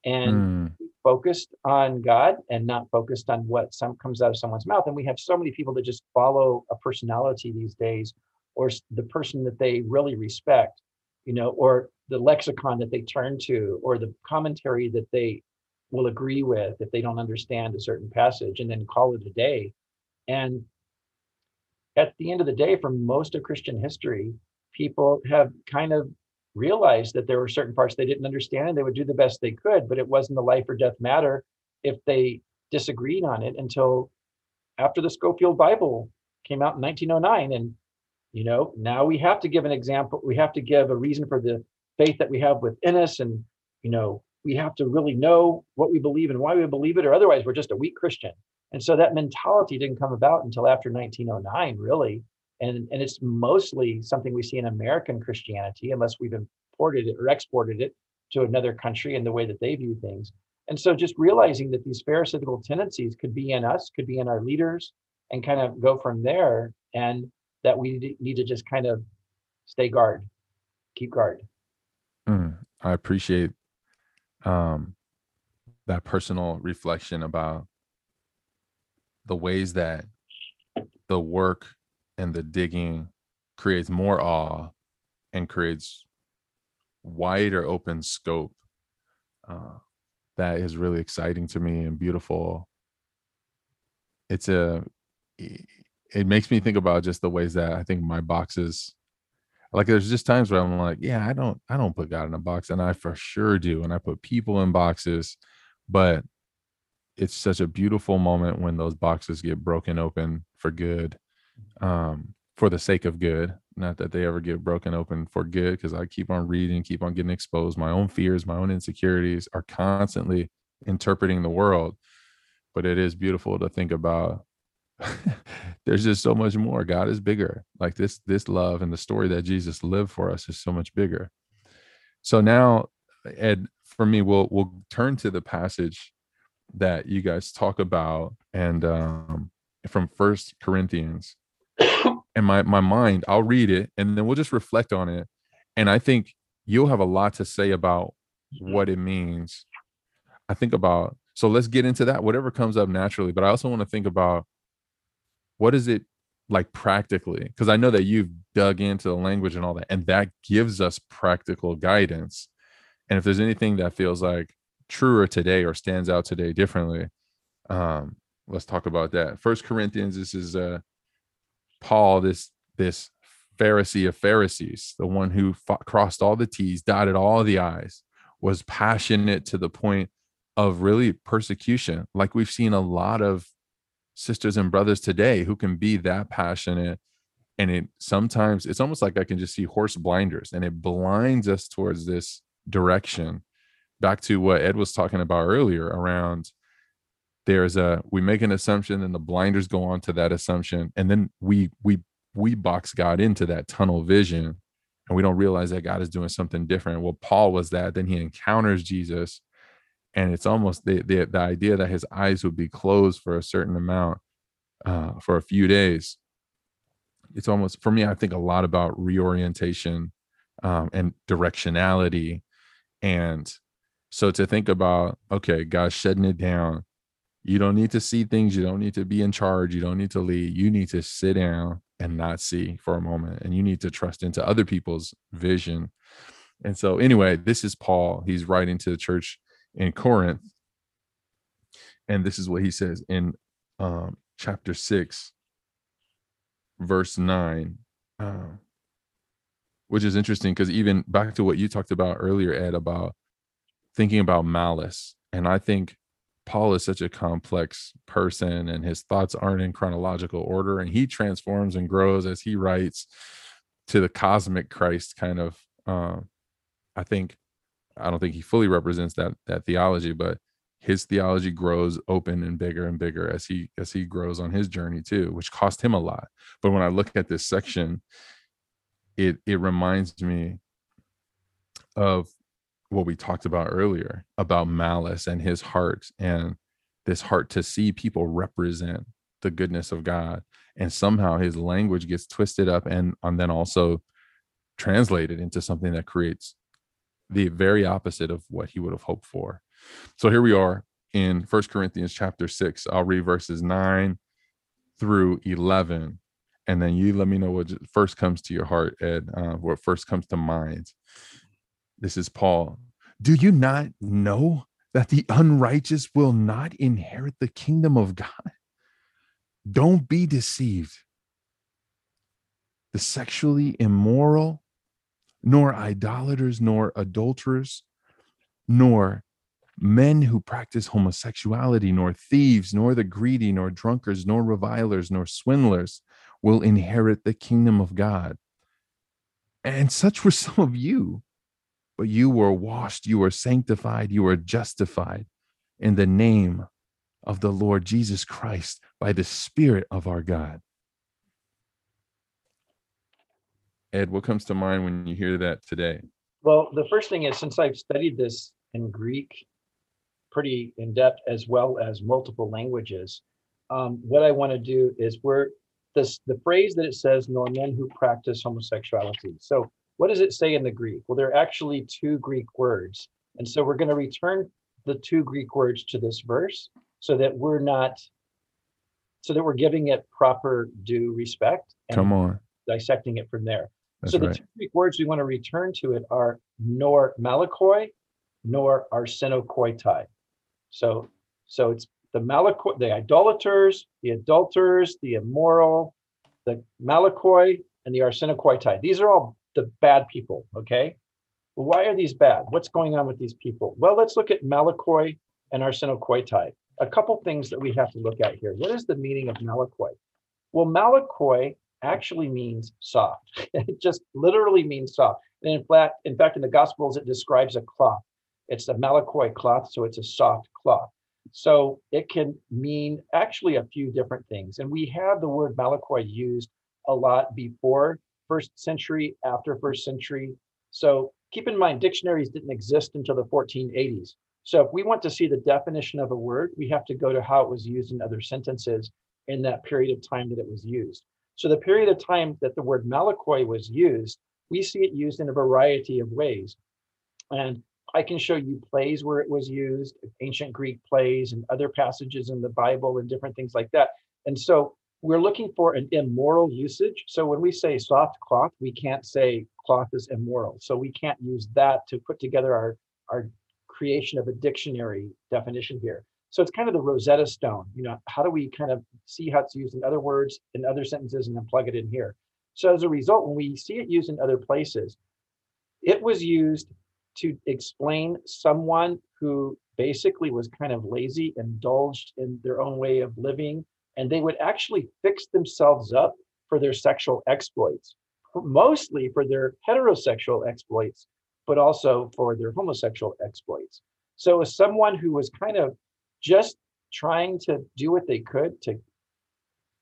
and mm. Focused on God and not focused on what some comes out of someone's mouth. And we have so many people that just follow a personality these days or the person that they really respect, you know, or the lexicon that they turn to or the commentary that they will agree with if they don't understand a certain passage and then call it a day. And at the end of the day, for most of Christian history, people have kind of realized that there were certain parts they didn't understand and they would do the best they could, but it wasn't a life or death matter if they disagreed on it until after the Scofield Bible came out in 1909. And, you know, now we have to give an example, we have to give a reason for the faith that we have within us. And, you know, we have to really know what we believe and why we believe it, or otherwise we're just a weak Christian. And so that mentality didn't come about until after 1909, really and and it's mostly something we see in American Christianity, unless we've imported it or exported it to another country and the way that they view things. And so, just realizing that these pharisaical tendencies could be in us, could be in our leaders, and kind of go from there, and that we need to just kind of stay guard, keep guard. Mm, I appreciate um, that personal reflection about the ways that the work and the digging creates more awe and creates wider open scope uh, that is really exciting to me and beautiful. It's a it makes me think about just the ways that i think my boxes like there's just times where i'm like yeah i don't i don't put god in a box and i for sure do and i put people in boxes but it's such a beautiful moment when those boxes get broken open for good um, for the sake of good. Not that they ever get broken open for good, because I keep on reading, keep on getting exposed. My own fears, my own insecurities are constantly interpreting the world but it is beautiful to think about there's just so much more god is bigger like this this love and the story that jesus lived for us is so much bigger so now ed for me we'll we'll turn to the passage that you guys talk about and um from first corinthians and my my mind i'll read it and then we'll just reflect on it and i think you'll have a lot to say about what it means. I think about so let's get into that whatever comes up naturally but i also want to think about what is it like practically? Because i know that you've dug into the language and all that and that gives us practical guidance and if there's anything that feels like truer today or stands out today differently um let's talk about that. First corinthians this is uh paul this this pharisee of pharisees the one who fought, crossed all the t's dotted all the i's was passionate to the point of really persecution. Like we've seen a lot of sisters and brothers today who can be that passionate and it sometimes it's almost like i can just see horse blinders and it blinds us towards this direction. Back to what ed was talking about earlier around there's a we make an assumption and the blinders go on to that assumption and then we we we box god into that tunnel vision and we don't realize that god is doing something different. Well paul was that then he encounters jesus and it's almost the, the, the idea that his eyes would be closed for a certain amount uh, for a few days. It's almost for me i think a lot about reorientation um, and directionality and so to think about okay god shutting it down you don't need to see things. You don't need to be in charge. You don't need to lead. You need to sit down and not see for a moment and you need to trust into other people's vision. And so anyway this is paul. He's writing to the church in Corinth. And this is what he says in um, chapter 6, verse 9, uh, which is interesting because even back to what you talked about earlier, Ed, about thinking about malice. And I think Paul is such a complex person and his thoughts aren't in chronological order. And he transforms and grows as he writes to the cosmic Christ kind of, uh, I think, I don't think he fully represents that that theology, but his theology grows open and bigger and bigger as he as he grows on his journey too, which cost him a lot. But when I look at this section, it it reminds me of what we talked about earlier about malice and his heart and this heart to see people represent the goodness of God. And somehow his language gets twisted up and, and then also translated into something that creates the very opposite of what he would have hoped for. So here we are in First Corinthians chapter 6. I'll read verses 9 through 11 and then you let me know what first comes to your heart ed uh, what first comes to mind this is paul do you not know that the unrighteous will not inherit the kingdom of god don't be deceived the sexually immoral nor idolaters, nor adulterers, nor men who practice homosexuality, nor thieves, nor the greedy, nor drunkards, nor revilers, nor swindlers will inherit the kingdom of God. And such were some of you. But you were washed, you were sanctified, you were justified in the name of the Lord Jesus Christ by the Spirit of our God. Ed, what comes to mind when you hear that today? Well, the first thing is since I've studied this in Greek pretty in depth as well as multiple languages, um, what I want to do is where this the phrase that it says nor men who practice homosexuality. So what does it say in the Greek? Well, there are actually two Greek words. And so we're going to return the two Greek words to this verse so that we're not so that we're giving it proper due respect and Come on. dissecting it from there. That's so the right. two Greek words we want to return to it are nor malakoi, nor arsenokoitai. So, so it's the malakoi, the idolaters, the adulterers, the immoral, the malakoi, and the arsenokoitai. These are all the bad people. Okay. Why are these bad? What's going on with these people? Well, let's look at malakoi and arsenokoitai. A couple things that we have to look at here. What is the meaning of malakoi? Well, malakoi actually means soft. it just literally means soft. And in fact, in fact, in the Gospels, it describes a cloth. It's a malakoi cloth, so it's a soft cloth. So it can mean actually a few different things. And we have the word malakoi used a lot before first century, after first century. So keep in mind, dictionaries didn't exist until the 1480s. So if we want to see the definition of a word, we have to go to how it was used in other sentences in that period of time that it was used. So the period of time that the word malakoi was used, we see it used in a variety of ways. And I can show you plays where it was used, ancient Greek plays and other passages in the Bible and different things like that. And so we're looking for an immoral usage. So when we say soft cloth, we can't say cloth is immoral. So we can't use that to put together our, our creation of a dictionary definition here. So it's kind of the Rosetta Stone. You know, how do we kind of see how it's used in other words, in other sentences, and then plug it in here? So as a result, when we see it used in other places, it was used to explain someone who basically was kind of lazy, indulged in their own way of living, and they would actually fix themselves up for their sexual exploits, mostly for their heterosexual exploits, but also for their homosexual exploits. So as someone who was kind of just trying to do what they could to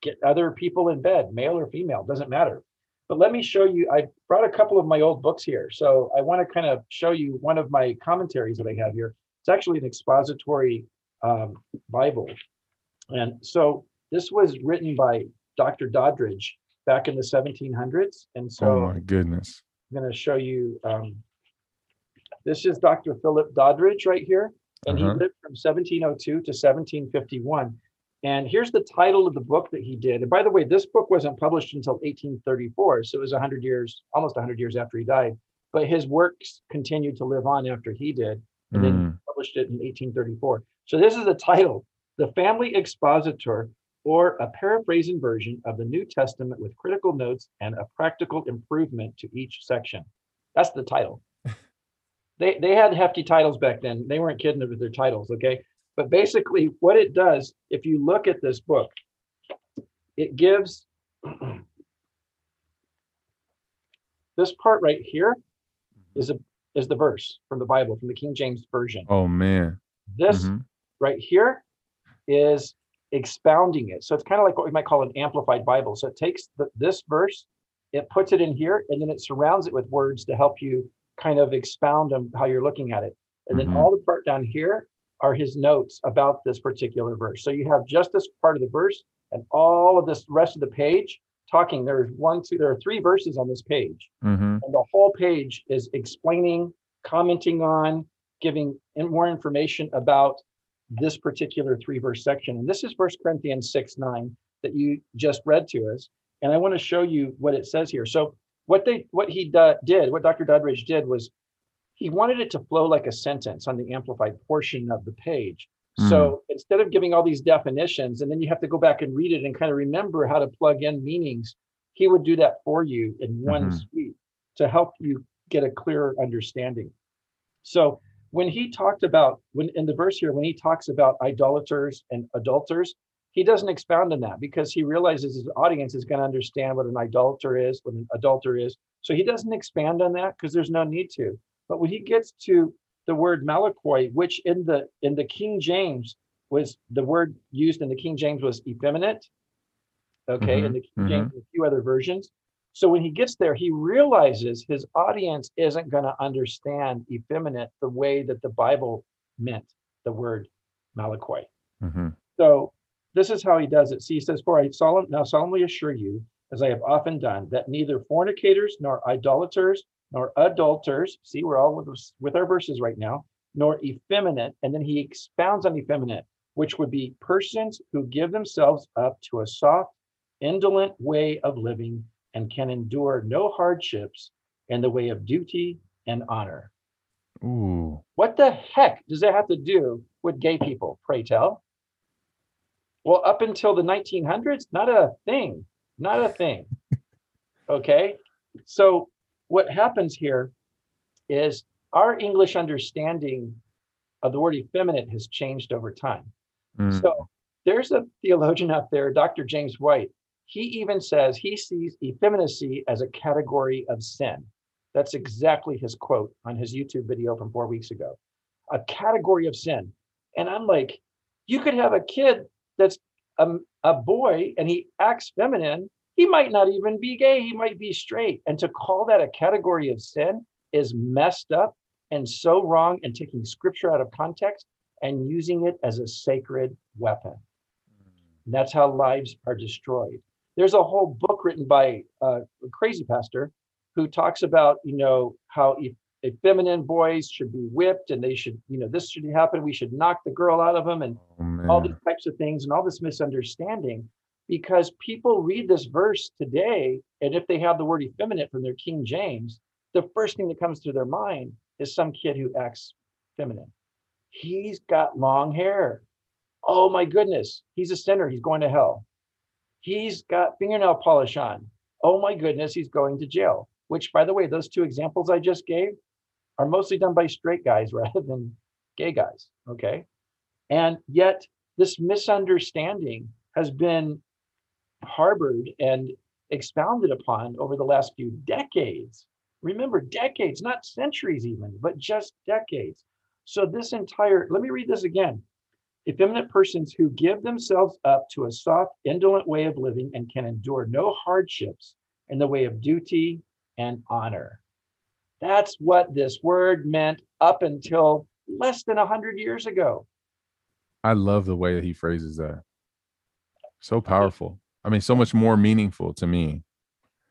get other people in bed, male or female, doesn't matter. But let me show you, I brought a couple of my old books here. So I want to kind of show you one of my commentaries that I have here. It's actually an expository um, Bible. And so this was written by Dr. Doddridge back in the 1700s. And so oh my goodness. I'm going to show you, um, this is Dr. Philip Doddridge right here. And Uh-huh. he lived from 1702 to 1751. And here's the title of the book that he did. And by the way, this book wasn't published until 1834. So it was 100 years, almost 100 years after he died. But his works continued to live on after he did. And then Mm, he published it in 1834. So this is the title The Family Expositor, or a paraphrasing version of the New Testament with critical notes and a practical improvement to each section. That's the title. they, they had hefty titles back then. They weren't kidding with their titles, okay? But basically, what it does, if you look at this book, it gives this part right here is a is the verse from the Bible, from the King James Version. Oh man. This Mhm. right here is expounding it. So it's kind of like what we might call an amplified Bible. So it takes the, this verse, it puts it in here, and then it surrounds it with words to help you kind of expound on how you're looking at it. And then Mhm. all the part down here are his notes about this particular verse. So you have just this part of the verse and all of this rest of the page talking. There's one, two, there are three verses on this page Mhm. and the whole page is explaining, commenting on, giving more information about this particular three verse section. And this is First Corinthians 6 9 that you just read to us. And I want to show you what it says here. So, what they what he do- did, what Dr. Doddridge did was he wanted it to flow like a sentence on the amplified portion of the page. So instead of giving all these definitions and then you have to go back and read it and kind of remember how to plug in meanings, he would do that for you in one Mhm. sweep to help you get a clearer understanding. So when he talked about when in the verse here, when he talks about idolaters and adulterers, he doesn't expound on that because he realizes his audience is going to understand what an idolater is, what an adulterer is. So he doesn't expand on that because there's no need to. But when he gets to the word malakoi, which in the in the King James was the word used in the King James was effeminate. Okay, Mhm, in the King. James, and a few other versions. So when he gets there, he realizes his audience isn't going to understand effeminate the way that the Bible meant the word malakoi. Mhm. So this is how he does it. See, he says, For I solemn, now solemnly assure you, as I have often done, that neither fornicators, nor idolaters, nor adulterers, see, we're all with, us- with our verses right now, nor effeminate. And then he expounds on effeminate, which would be persons who give themselves up to a soft, indolent way of living and can endure no hardships in the way of duty and honor. Ooh. What the heck does that have to do with gay people? Pray tell. Well, up until the 1900s, not a thing, not a thing. Okay. So, what happens here is our English understanding of the word effeminate has changed over time. Mm. So, there's a theologian out there, Dr. James White. He even says he sees effeminacy as a category of sin. That's exactly his quote on his YouTube video from four weeks ago. a category of sin. And I'm like, you could have a kid that's a, a boy and he acts feminine. He might not even be gay, he might be straight. And to call that a category of sin is messed up and so wrong and taking scripture out of context and using it as a sacred weapon. And that's how lives are destroyed. There's a whole book written by uh, a crazy pastor who talks about, you know, how feminine boys should be whipped and they should, you know, this should happen. We should knock the girl out of them and oh, all these types of things and all this misunderstanding because people read this verse today. And if they have the word effeminate from their King James, the first thing that comes to their mind is some kid who acts feminine. He's got long hair. Oh my goodness, he's a sinner. He's going to hell. He's got fingernail polish on. Oh my goodness, he's going to jail. Which, by the way, those two examples I just gave are mostly done by straight guys rather than gay guys. Okay. And yet, this misunderstanding has been harbored and expounded upon over the last few decades. Remember, decades, not centuries even, but just decades. So, this entire, let me read this again. Effeminate persons who give themselves up to a soft, indolent way of living and can endure no hardships in the way of duty and honor. That's what this word meant up until less than 100 years ago. I love the way that he phrases that. So powerful. I mean, so much more meaningful to me.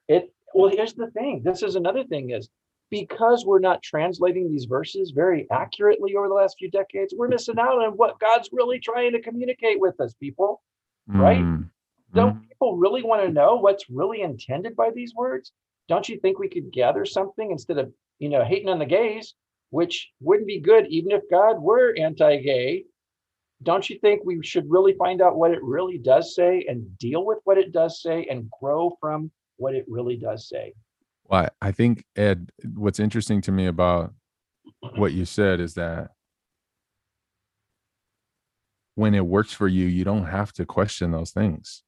It well, here's the thing. This is another thing is because we're not translating these verses very accurately over the last few decades, we're missing out on what God's really trying to communicate with us, people. Right? Mm. Don't people really want to know what's really intended by these words? Don't you think we could gather something instead of, you know, hating on the gays, which wouldn't be good even if God were anti-gay? Don't you think we should really find out what it really does say and deal with what it does say and grow from what it really does say? Well, I think Ed, what's interesting to me about what you said is that when it works for you, you don't have to question those things.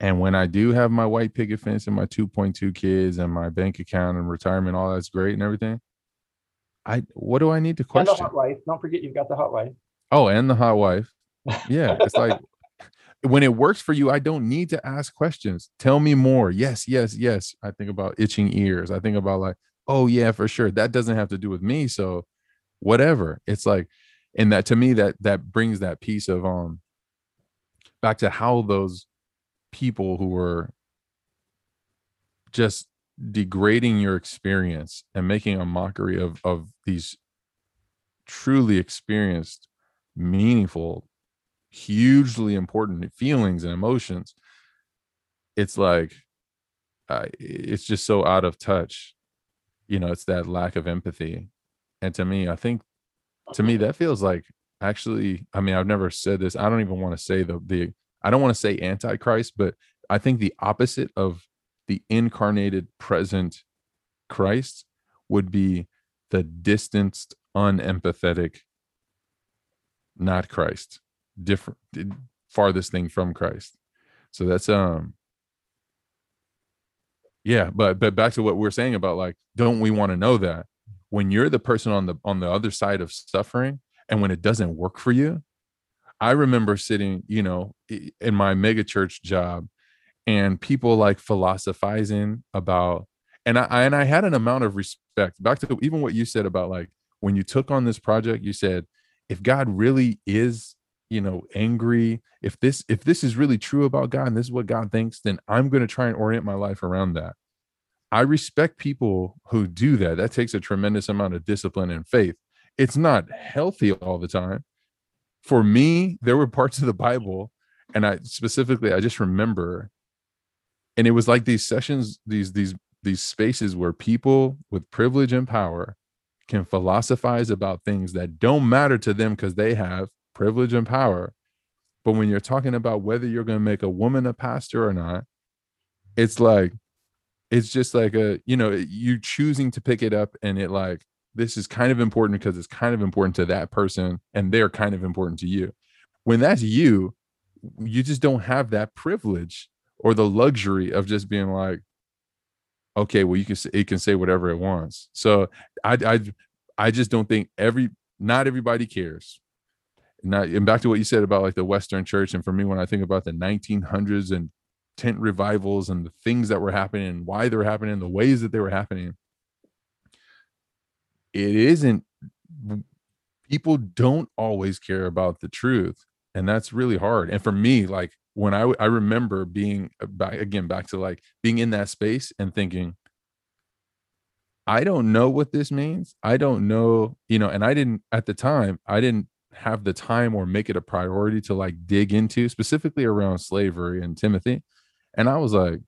And when I do have my white picket fence and my 2.2 kids and my bank account and retirement, all that's great and everything. I what do I need to question? And the hot wife. Don't forget you've got the hot wife. Oh, and the hot wife. Yeah. It's like when it works for you, I don't need to ask questions. Tell me more. Yes, yes, yes. I think about itching ears. I think about like, oh yeah, for sure. That doesn't have to do with me. So whatever. It's like, and that to me, that that brings that piece of um back to how those people who were just degrading your experience and making a mockery of of these truly experienced meaningful hugely important feelings and emotions it's like uh, it's just so out of touch. You know it's that lack of empathy. And to me i think to me that feels like actually i mean i've never said this i don't even want to say the the i don't want to say antichrist but i think the opposite of the incarnated present christ would be the distanced unempathetic not christ different farthest thing from Christ. So that's um yeah, but but back to what we're saying about like don't we want to know that when you're the person on the on the other side of suffering and when it doesn't work for you I remember sitting, you know, in my mega church job and people like philosophizing about and I and I had an amount of respect back to even what you said about like when you took on this project you said if God really is you know angry if this if this is really true about god and this is what god thinks then i'm going to try and orient my life around that. I respect people who do that. That takes a tremendous amount of discipline and faith. It's not healthy all the time. For me there were parts of the bible and i specifically i just remember and it was like these sessions these these these spaces where people with privilege and power can philosophize about things that don't matter to them because they have privilege and power. But when you're talking about whether you're going to make a woman a pastor or not, it's like, it's just like a, you know, you choosing to pick it up and it like, this is kind of important because it's kind of important to that person and they're kind of important to you. When that's you, you just don't have that privilege or the luxury of just being like, okay, well, you can say, it can say whatever it wants. So I, I, I just don't think every not everybody cares and back to what you said about like the western church and for me when i think about the 1900s and tent revivals and the things that were happening and why they were happening the ways that they were happening it isn't people don't always care about the truth and that's really hard. And for me like when i i remember being uh, back again back to like being in that space and thinking i don't know what this means. I don't know you know and i didn't at the time i didn't have the time or make it a priority to like dig into specifically around slavery and timothy. And i was like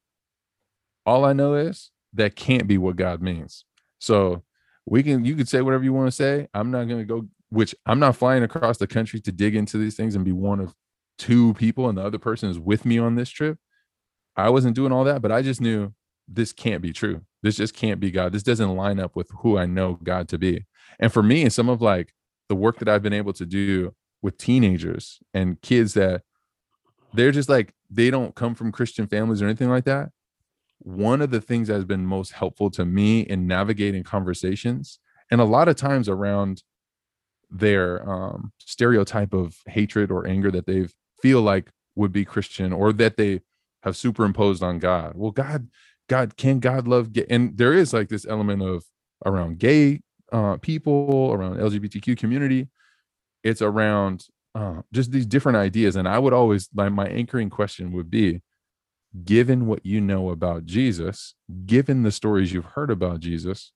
all i know is that can't be what god means. So we can you could say whatever you want to say. I'm not going to go which i'm not flying across the country to dig into these things and be one of two people and the other person is with me on this trip. I wasn't doing all that but i just knew this can't be true. This just can't be god. This doesn't line up with who i know god to be. And for me and some of like the work that i've been able to do with teenagers and kids that they're just like they don't come from christian families or anything like that one of the things that has been most helpful to me in navigating conversations and a lot of times around their um, stereotype of hatred or anger that they feel like would be christian or that they have superimposed on god well god god can god love gay? and there is like this element of around gay uh, people around lgbtq community it's around uh, just these different ideas and i would always my, my anchoring question would be given what you know about Jesus, given the stories you've heard about Jesus,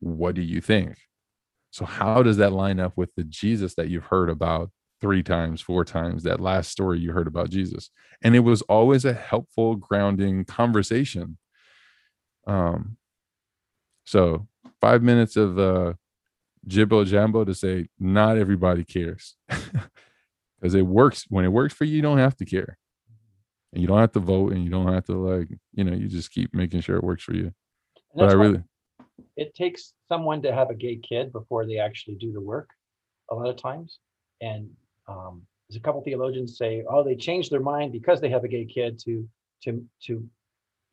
what do you think? So, how does that line up with the Jesus that you've heard about three times, four times, that last story you heard about Jesus? And it was always a helpful, grounding conversation. Um, so, five minutes of uh, jibbo jambo to say, not everybody cares. Because it works. When it works for you, you don't have to care and you don't have to vote and you don't have to like you know you just keep making sure it works for you but i really it takes someone to have a gay kid before they actually do the work a lot of times and um, there's a couple theologians say oh they changed their mind because they have a gay kid to to to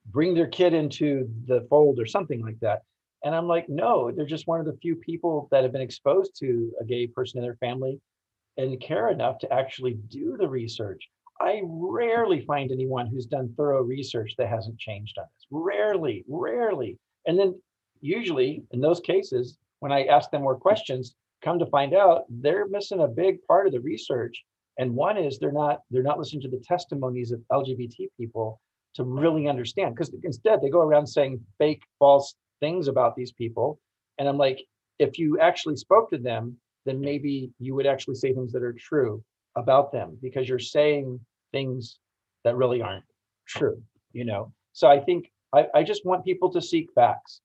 bring their kid into the fold or something like that and i'm like no they're just one of the few people that have been exposed to a gay person in their family and care enough to actually do the research I rarely find anyone who's done thorough research that hasn't changed on this. Rarely, rarely. And then usually in those cases, when I ask them more questions, come to find out they're missing a big part of the research. And one is they're not they're not listening to the testimonies of LGBT people to really understand. Because instead they go around saying fake, false things about these people. And I'm like, if you actually spoke to them, then maybe you would actually say things that are true about them because you're saying things that really aren't true, you know? So I think I, I just want people to seek facts.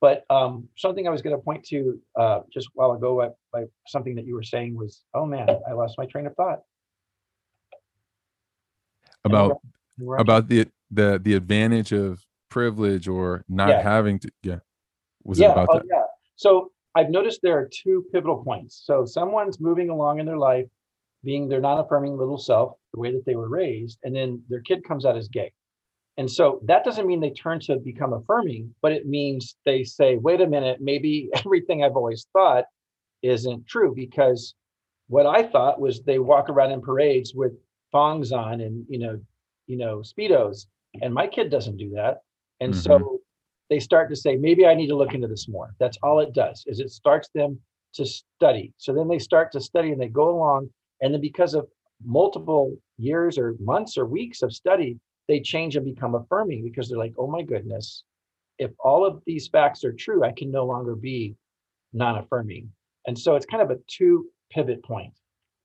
But um, something I was going to point to uh, just while ago, by something that you were saying was, oh man, I lost my train of thought. About about the the the advantage of privilege or not yeah. having to yeah was yeah, it about oh, that? yeah so i've noticed there are two pivotal points so someone's moving along in their life being their non-affirming little self, the way that they were raised, and then their kid comes out as gay. And so that doesn't mean they turn to become affirming, but it means they say, wait a minute, maybe everything I've always thought isn't true because what I thought was they walk around in parades with thongs on and you know, you know, speedos, and my kid doesn't do that. And mm-hmm. so they start to say, maybe I need to look into this more. That's all it does, is it starts them to study. So then they start to study and they go along and then because of multiple years or months or weeks of study, they change and become affirming because they're like, oh my goodness, if all of these facts are true, I can no longer be non affirming. And so it's kind of a two pivot point.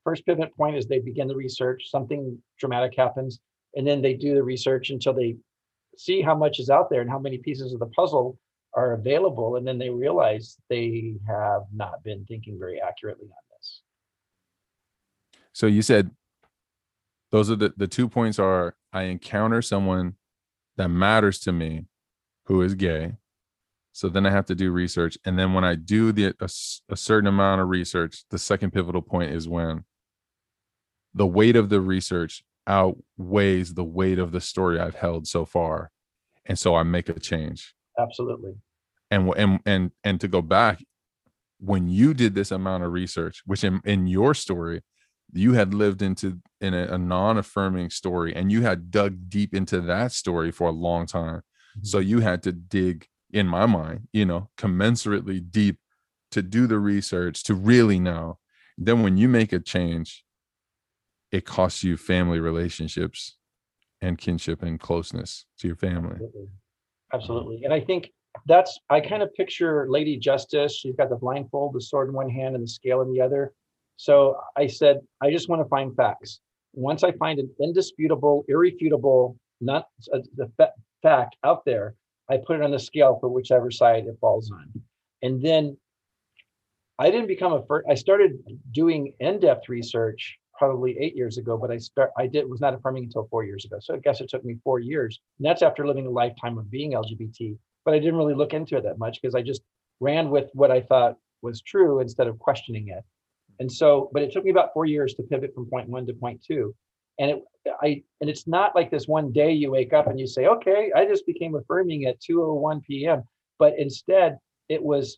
First pivot point is they begin the research, something dramatic happens, and then they do the research until they see how much is out there and how many pieces of the puzzle are available. And then they realize they have not been thinking very accurately on this. so you said those are the, the two points are I encounter someone that matters to me who is gay. So then I have to do research. And then when I do the a, a certain amount of research, the second pivotal point is when the weight of the research outweighs the weight of the story I've held so far. And so I make a change. Absolutely. And and and and to go back, when you did this amount of research, which in, in your story, you had lived into in a, a non-affirming story and you had dug deep into that story for a long time. So mm-hmm. you had to dig in my mind, you know, commensurately deep to do the research to really know. Then when you make a change, it costs you family relationships and kinship and closeness to your family. Absolutely. Absolutely. And I think that's, I kind of picture Lady Justice. She's got the blindfold, the sword in one hand and the scale in the other. So I said, I just want to find facts. Once I find an indisputable, irrefutable, not uh, the fa- fact out there, I put it on the scale for whichever side it falls on. And then I didn't become a first, I started doing in-depth research probably eight years ago, but I start I did was not affirming until four years ago. So I guess it took me four years. And that's after living a lifetime of being LGBT. But I didn't really look into it that much because I just ran with what I thought was true instead of questioning it. And so, but it took me about four years to pivot from point one to point two. And it I and it's not like this one day you wake up and you say, okay, I just became affirming at 2:01 p.m. But instead, it was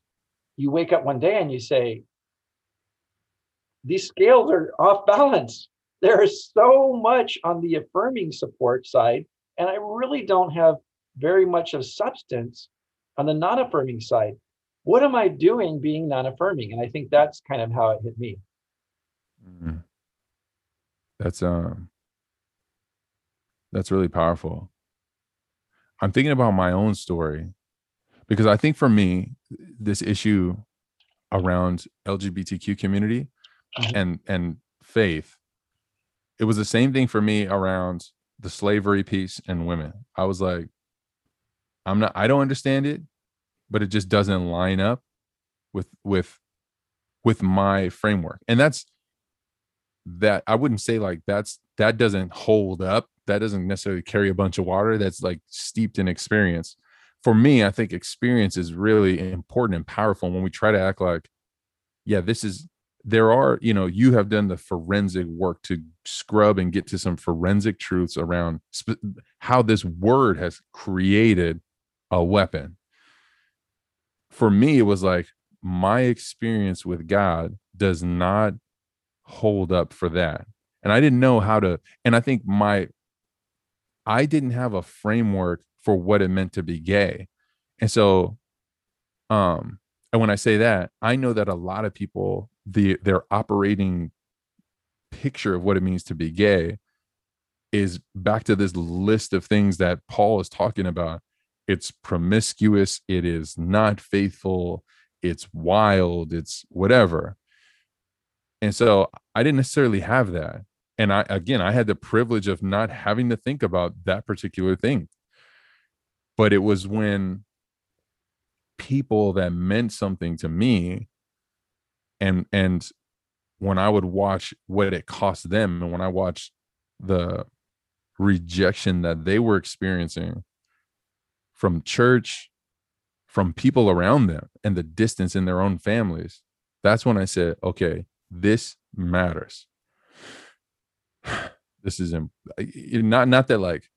you wake up one day and you say, these scales are off balance. There is so much on the affirming support side, and I really don't have very much of substance on the non affirming side. What am I doing being non affirming? And I think that's kind of how it hit me. Mhm. That's um that's really powerful. I'm thinking about my own story because I think for me this issue around LGBTQ community Mhm. and and faith it was the same thing for me around the slavery piece and women. I was like I'm not I don't understand it but it just doesn't line up with with with my framework. And that's that I wouldn't say like that's that doesn't hold up. That doesn't necessarily carry a bunch of water. That's like steeped in experience. For me, I think experience is really important and powerful when we try to act like, yeah, this is there are, you know, you have done the forensic work to scrub and get to some forensic truths around sp- how this word has created a weapon. For me, it was like my experience with God does not hold up for that. And I didn't know how to, and I think my, I didn't have a framework for what it meant to be gay. And so, um, and when I say that, I know that a lot of people, the their operating picture of what it means to be gay is back to this list of things that Paul is talking about. It's promiscuous, it is not faithful, it's wild, it's whatever. And so I didn't necessarily have that. And I, again, I had the privilege of not having to think about that particular thing. But it was when people that meant something to me and, and when I would watch what it cost them and when I watched the rejection that they were experiencing from church, from people around them, and the distance in their own families, that's when I said, okay, this matters. This is not not that like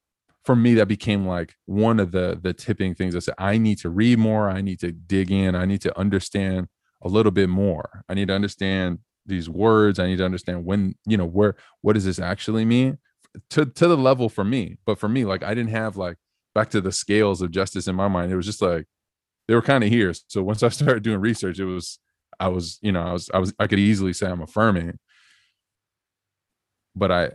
for me that became like one of the the tipping things. I said i need to read more. I need to dig in. I need to understand a little bit more. I need to understand these words. I need to understand when you know where what does this actually mean? To to the level for me but for me like i didn't have like back to the scales of justice in my mind. It was just like they were kind of here. So once i started doing research it was I was, you know, I was, I was, I could easily say I'm affirming, but I,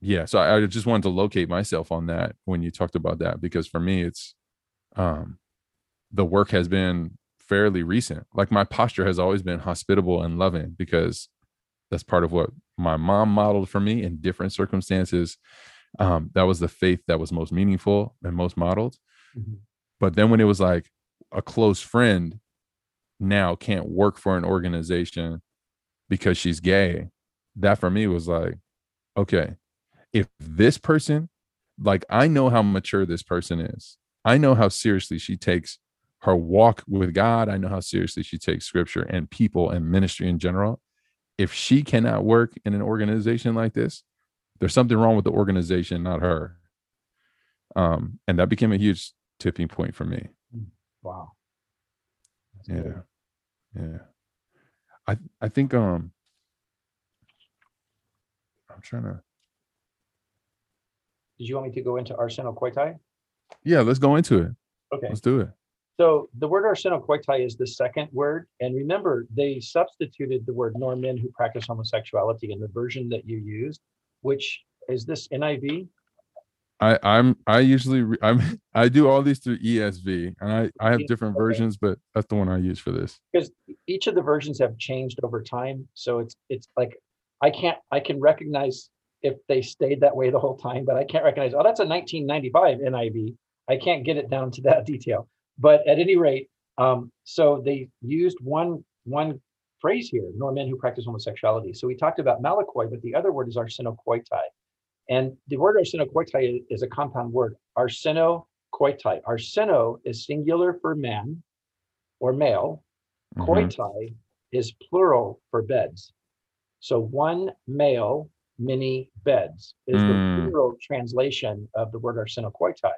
yeah. So I, I just wanted to locate myself on that when you talked about that because for me, it's, um, the work has been fairly recent. Like my posture has always been hospitable and loving because that's part of what my mom modeled for me in different circumstances. Um, that was the faith that was most meaningful and most modeled. Mhm. But then when it was like a close friend now can't work for an organization because she's gay, that for me was like, okay, if this person, like I know how mature this person is, I know how seriously she takes her walk with God, I know how seriously she takes scripture and people and ministry in general. If she cannot work in an organization like this, there's something wrong with the organization, not her. Um, and that became a huge tipping point for me. Wow. That's Yeah. good. Yeah. I I think um I'm trying to Did you want me to go into Arsenal Arsenokoitai? yeah, let's go into it. Okay. Let's do it. So the word arsenokoitai is the second word. And remember, they substituted the word nor men who practice homosexuality in the version that you used, which is this NIV. I I'm I usually re- I'm I do all these through ESV and I I have different okay. versions, but that's the one I use for this. Because each of the versions have changed over time. So it's it's like I can't I can recognize if they stayed that way the whole time, but I can't recognize, oh, that's a 1995 NIV. I can't get it down to that detail. But at any rate, um, so they used one one phrase here, nor men who practice homosexuality. So we talked about malakoi, but the other word is arsenokoitai. And the word arsenokoitai is, is a compound word, arsenokoitai. Arseno is singular for man or male, Mhm. koitai is plural for beds. So one male, many beds is Mm. the plural translation of the word arsenokoitai.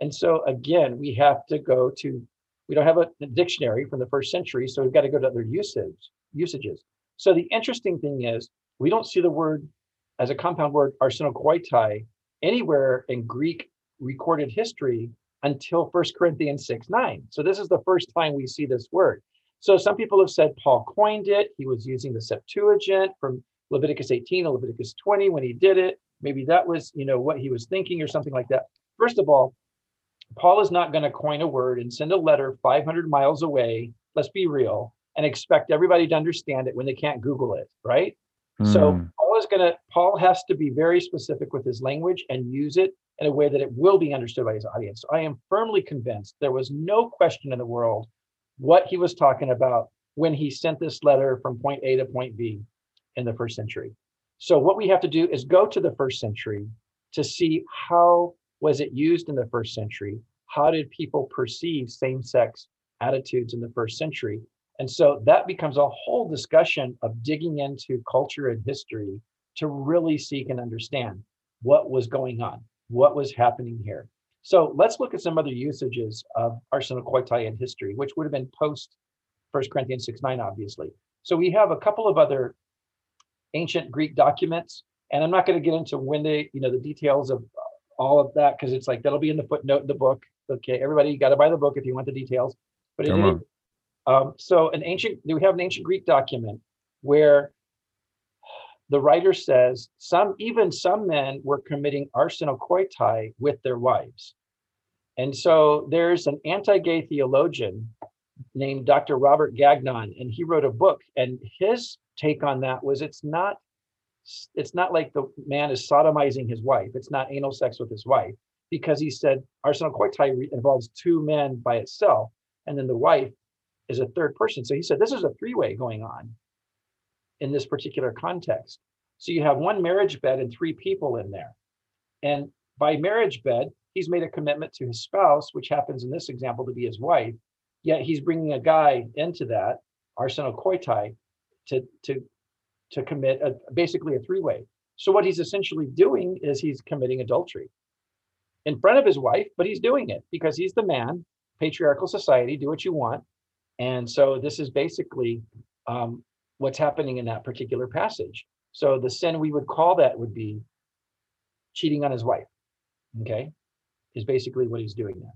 And so again, we have to go to, we don't have a, dictionary from the first century, so we've got to go to other usage usages. So the interesting thing is we don't see the word as a compound word arsenokoitai anywhere in Greek recorded history until 1 Corinthians 6 9. So this is the first time we see this word. So some people have said Paul coined it. He was using the Septuagint from Leviticus 18 or Leviticus 20 when he did it. Maybe that was, you know, what he was thinking or something like that. First of all, Paul is not going to coin a word and send a letter 500 miles away. Let's be real and expect everybody to understand it when they can't Google it, right? So Mm. Paul is going to, Paul has to be very specific with his language and use it in a way that it will be understood by his audience. So I am firmly convinced there was no question in the world what he was talking about when he sent this letter from point A to point B in the first century. So what we have to do is go to the first century to see how was it used in the first century? How did people perceive same-sex attitudes in the first century? And so that becomes a whole discussion of digging into culture and history to really seek and understand what was going on, what was happening here. So let's look at some other usages of arsenokoitai in history, which would have been post 1 Corinthians 6 9, obviously. So we have a couple of other ancient Greek documents, and I'm not going to get into when they, you know, the details of all of that because it's like that'll be in the footnote in the book. Okay, everybody, you got to buy the book if you want the details. But Come on. um, so an ancient, do we have an ancient Greek document where the writer says some, even some men were committing arsenokoitai with their wives. And so there's an anti-gay theologian named Dr. Robert Gagnon, and he wrote a book. And his take on that was it's not, it's not like the man is sodomizing his wife. It's not anal sex with his wife, because he said arsenokoitai re- involves two men by itself, and then the wife is a third person. So he said this is a three-way going on in this particular context. So you have one marriage bed and three people in there. And by marriage bed, he's made a commitment to his spouse, which happens in this example to be his wife. Yet he's bringing a guy into that, arsenokoitai, to to to commit a, basically a three-way. So what he's essentially doing is he's committing adultery in front of his wife, but he's doing it because he's the man, patriarchal society, do what you want. And so this is basically um, what's happening in that particular passage. So the sin we would call that would be cheating on his wife. Okay, is basically what he's doing there.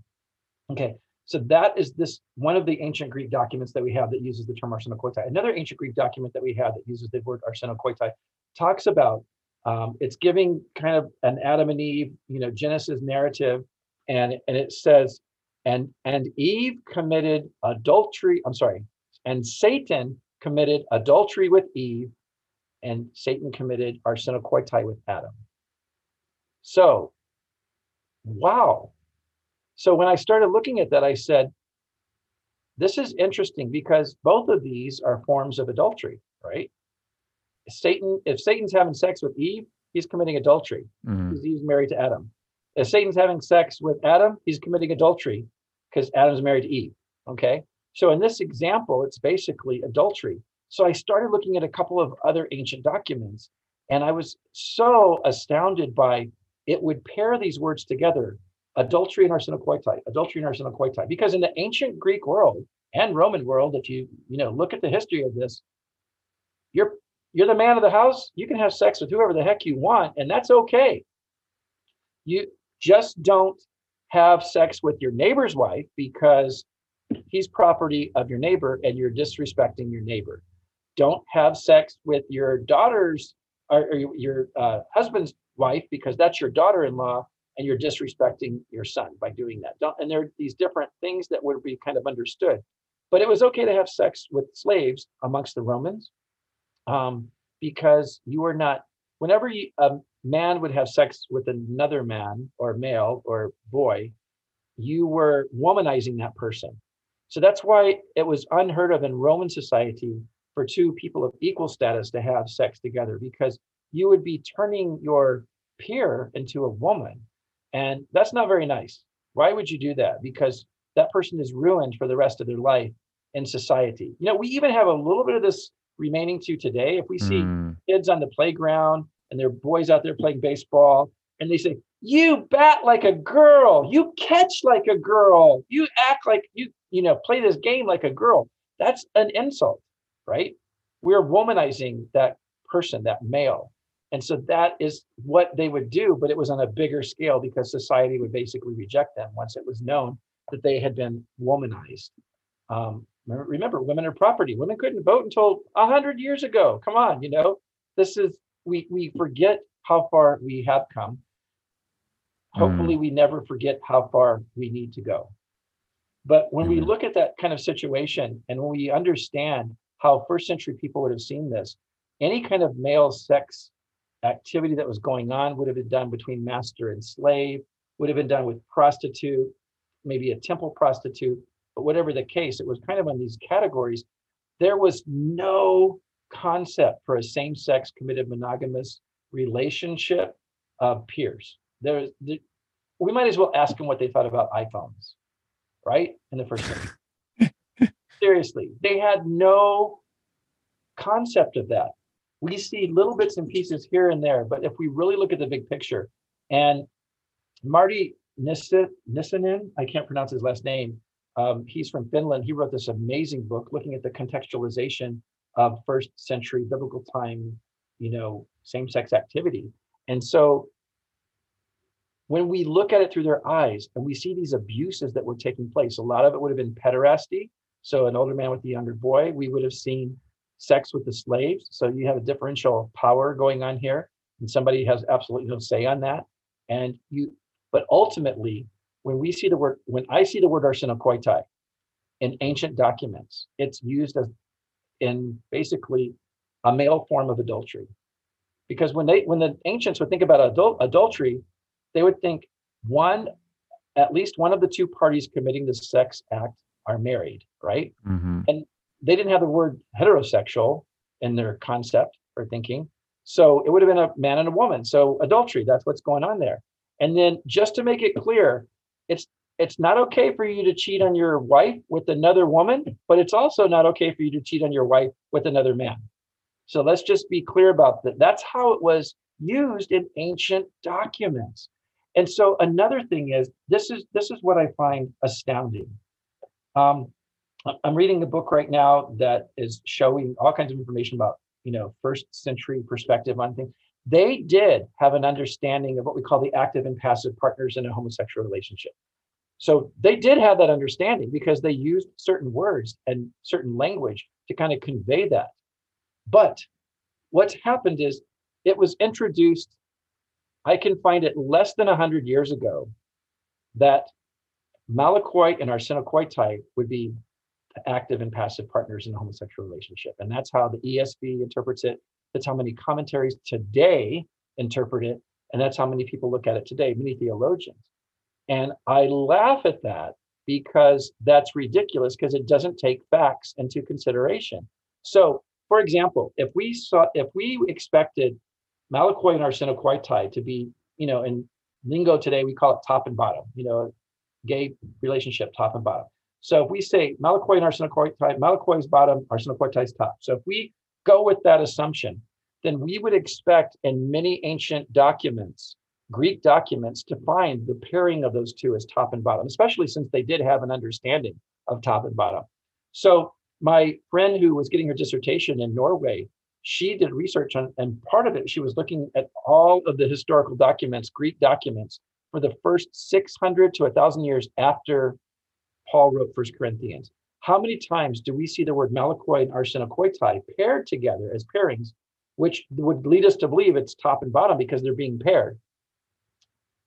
Okay, so that is this one of the ancient Greek documents that we have that uses the term arsenokoitai. Another ancient Greek document that we have that uses the word arsenokoitai talks about um, it's giving kind of an Adam and Eve, you know, Genesis narrative, and and it says, and and Eve committed adultery. I'm sorry, and Satan committed adultery with Eve, and Satan committed arsenokoitai with Adam. So, wow. So when I started looking at that, I said, this is interesting because both of these are forms of adultery, right? Satan, if Satan's having sex with Eve, he's committing adultery Mhm. because he's married to Adam. If Satan's having sex with Adam, he's committing adultery because Adam's married to Eve. Okay. So in this example, it's basically adultery. So I started looking at a couple of other ancient documents, and I was so astounded by it would pair these words together adultery and arsenokoitai, adultery and arsenokoitai. Because in the ancient Greek world, and Roman world, if you you know look at the history of this, you're you're the man of the house. You can have sex with whoever the heck you want, and that's okay. You just don't have sex with your neighbor's wife because he's property of your neighbor and you're disrespecting your neighbor. Don't have sex with your daughter's or, or your uh, husband's wife because that's your daughter-in-law and you're disrespecting your son by doing that. Don't, and there are these different things that would be kind of understood. But it was okay to have sex with slaves amongst the Romans um, because you were not, whenever you, a man would have sex with another man or male or boy, you were womanizing that person. So that's why it was unheard of in Roman society for two people of equal status to have sex together because you would be turning your peer into a woman. And that's not very nice. Why would you do that? Because that person is ruined for the rest of their life in society. You know, we even have a little bit of this remaining to today. If we see mm. kids on the playground and there are boys out there playing baseball and they say, You bat like a girl, you catch like a girl, you act like you, you know, play this game like a girl. That's an insult, right? We're womanizing that person, that male. And so that is what they would do, but it was on a bigger scale because society would basically reject them once it was known that they had been womanized. Um, remember, women are property. Women couldn't vote until a hundred years ago. Come on, you know, this is we we forget how far we have come. Hopefully, mm. we never forget how far we need to go. But when mm. we look at that kind of situation and when we understand how first century people would have seen this, any kind of male sex activity that was going on would have been done between master and slave, would have been done with prostitute, maybe a temple prostitute, but whatever the case, it was kind of on these categories. There was no concept for a same sex committed monogamous relationship of peers. There's, there, we might as well ask them what they thought about iPhones, right? In the first century. Seriously, they had no concept of that we see little bits and pieces here and there, but if we really look at the big picture, and Martti Nissinen, I can't pronounce his last name, um, he's from Finland. He wrote this amazing book looking at the contextualization of first century biblical time, you know, same-sex activity. And so when we look at it through their eyes and we see these abuses that were taking place, a lot of it would have been pederasty. So an older man with a younger boy, we would have seen sex with the slaves. So you have a differential power going on here, and somebody has absolutely no say on that. And you, but ultimately, when we see the word, when I see the word arsenokoitai in ancient documents, it's used as in basically a male form of adultery. Because when they when the ancients would think about adult, adultery, they would think one, at least one of the two parties committing the sex act are married, right? Mm-hmm. And they didn't have the word heterosexual in their concept or thinking. So it would have been a man and a woman. So adultery, that's what's going on there. And then just to make it clear, it's it's not okay for you to cheat on your wife with another woman, but it's also not okay for you to cheat on your wife with another man. So let's just be clear about that. That's how it was used in ancient documents. And so another thing is this is this is what I find astounding. Um, I'm reading a book right now that is showing all kinds of information about, you know, first century perspective on things. They did have an understanding of what we call the active and passive partners in a homosexual relationship. So they did have that understanding because they used certain words and certain language to kind of convey that. But what's happened is it was introduced, I can find it less than 100 years ago, that malakoi and arsenokoitai would be active and passive partners in a homosexual relationship. And that's how the ESV interprets it. That's how many commentaries today interpret it. And that's how many people look at it today, many theologians. And I laugh at that because that's ridiculous because it doesn't take facts into consideration. So, for example, if we saw, if we expected Malakoi and arsenokoitai to be, you know, in lingo today, we call it top and bottom, you know, gay relationship, top and bottom. So if we say Malakoi and arsenokoitai, is bottom, arsenokoitai's top. So if we go with that assumption, then we would expect in many ancient documents, Greek documents, to find the pairing of those two as top and bottom, especially since they did have an understanding of top and bottom. So my friend who was getting her dissertation in Norway, she did research on, and part of it, she was looking at all of the historical documents, Greek documents, for the first 600 to 1,000 years after Paul wrote First Corinthians. How many times do we see the word malakoi and arsenokoitai paired together as pairings, which would lead us to believe it's top and bottom because they're being paired?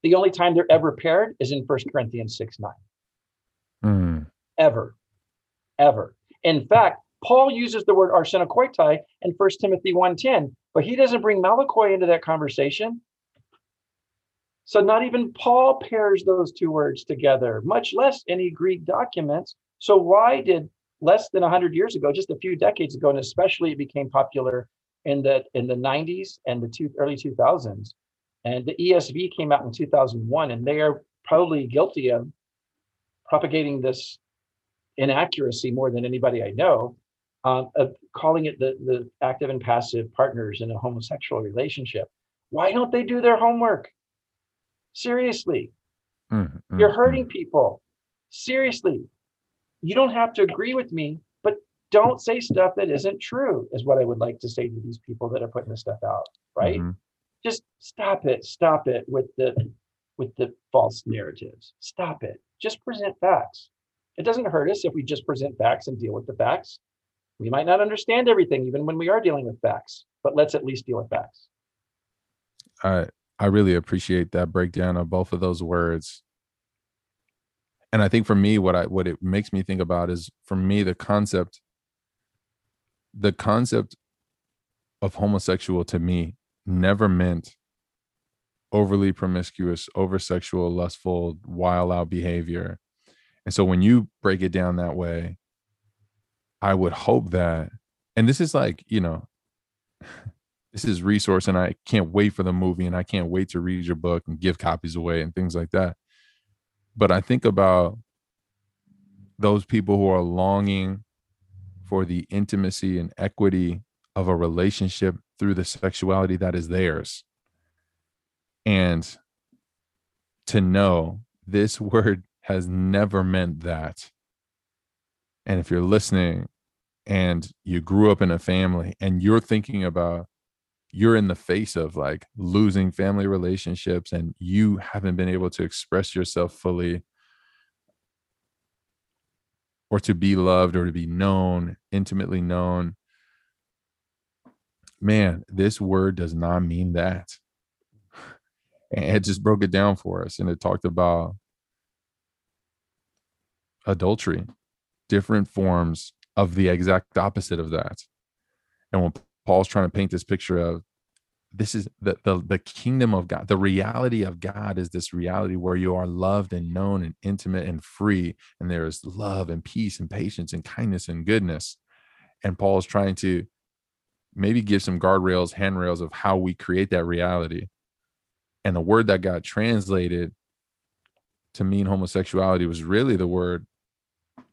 The only time they're ever paired is in First Corinthians 6 9. Mm. Ever. Ever. In fact, Paul uses the word arsenokoitai in 1 Timothy 1.10, but he doesn't bring malakoi into that conversation. So not even Paul pairs those two words together, much less any Greek documents. So why did less than 100 years ago, just a few decades ago, and especially it became popular in the in the 90s and the two, early 2000s, and the ESV came out in 2001, and they are probably guilty of propagating this inaccuracy more than anybody I know, um, of calling it the, the active and passive partners in a homosexual relationship. Why don't they do their homework? Seriously, Mm, mm, you're hurting people. Seriously, you don't have to agree with me, but don't say stuff that isn't true, is what I would like to say to these people that are putting this stuff out, right? Mhm. Just stop it, stop it with the with the false narratives. Stop it. Just present facts. It doesn't hurt us if we just present facts and deal with the facts. We might not understand everything, even when we are dealing with facts, but let's at least deal with facts. I I really appreciate that breakdown of both of those words. And I think for me, what I what it makes me think about is for me the concept, the concept of homosexual to me never meant overly promiscuous, over sexual, lustful, wild out behavior. And so when you break it down that way, I would hope that, and this is like, you know, this is resource and I can't wait for the movie and I can't wait to read your book and give copies away and things like that. But I think about those people who are longing for the intimacy and equity of a relationship through the sexuality that is theirs. And to know this word has never meant that. And if you're listening and you grew up in a family and you're thinking about you're in the face of like losing family relationships and you haven't been able to express yourself fully or to be loved or to be known, intimately known. Man, this word does not mean that. And it just broke it down for us and it talked about adultery, different forms of the exact opposite of that. And when Paul's trying to paint this picture of this is the, the the kingdom of God. The reality of God is this reality where you are loved and known and intimate and free, and there is love and peace and patience and kindness and goodness. And Paul is trying to maybe give some guardrails, handrails of how we create that reality. And the word that got translated to mean homosexuality was really the word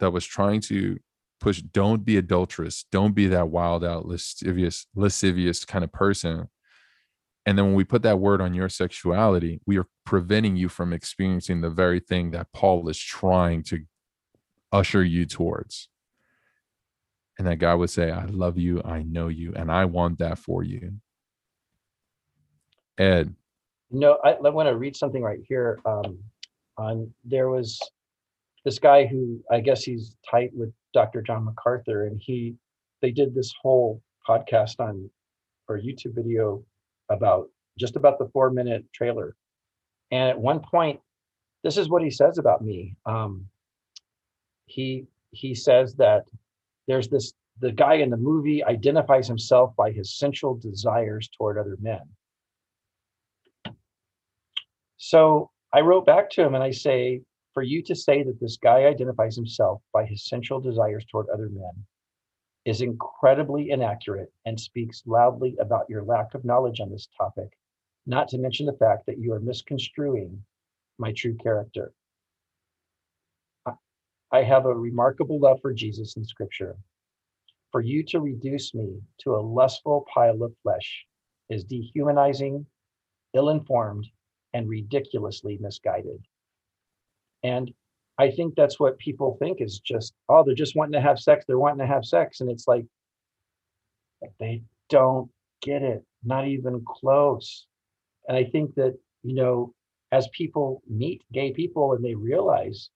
that was trying to push don't be adulterous. Don't be that wild out lascivious lascivious kind of person. And then when we put that word on your sexuality we are preventing you from experiencing the very thing that paul is trying to usher you towards. And that god would say i love you. I know you. And i want that for you. Ed. No, I, I want to read something right here. Um, on there was this guy who I guess he's tight with Dr. John MacArthur, and he they did this whole podcast on or YouTube video about just about the four minute trailer. And at one point, this is what he says about me. Um, he he says that there's this the guy in the movie identifies himself by his sensual desires toward other men. So I wrote back to him and I say, for you to say that this guy identifies himself by his sensual desires toward other men is incredibly inaccurate and speaks loudly about your lack of knowledge on this topic, not to mention the fact that you are misconstruing my true character. I- have a remarkable love for Jesus in scripture. For you to reduce me to a lustful pile of flesh is dehumanizing, ill informed, and ridiculously misguided. And I think that's what people think is just, oh, they're just wanting to have sex. They're wanting to have sex. And it's like, they don't get it, not even close. And I think that, you know, as people meet gay people and they realize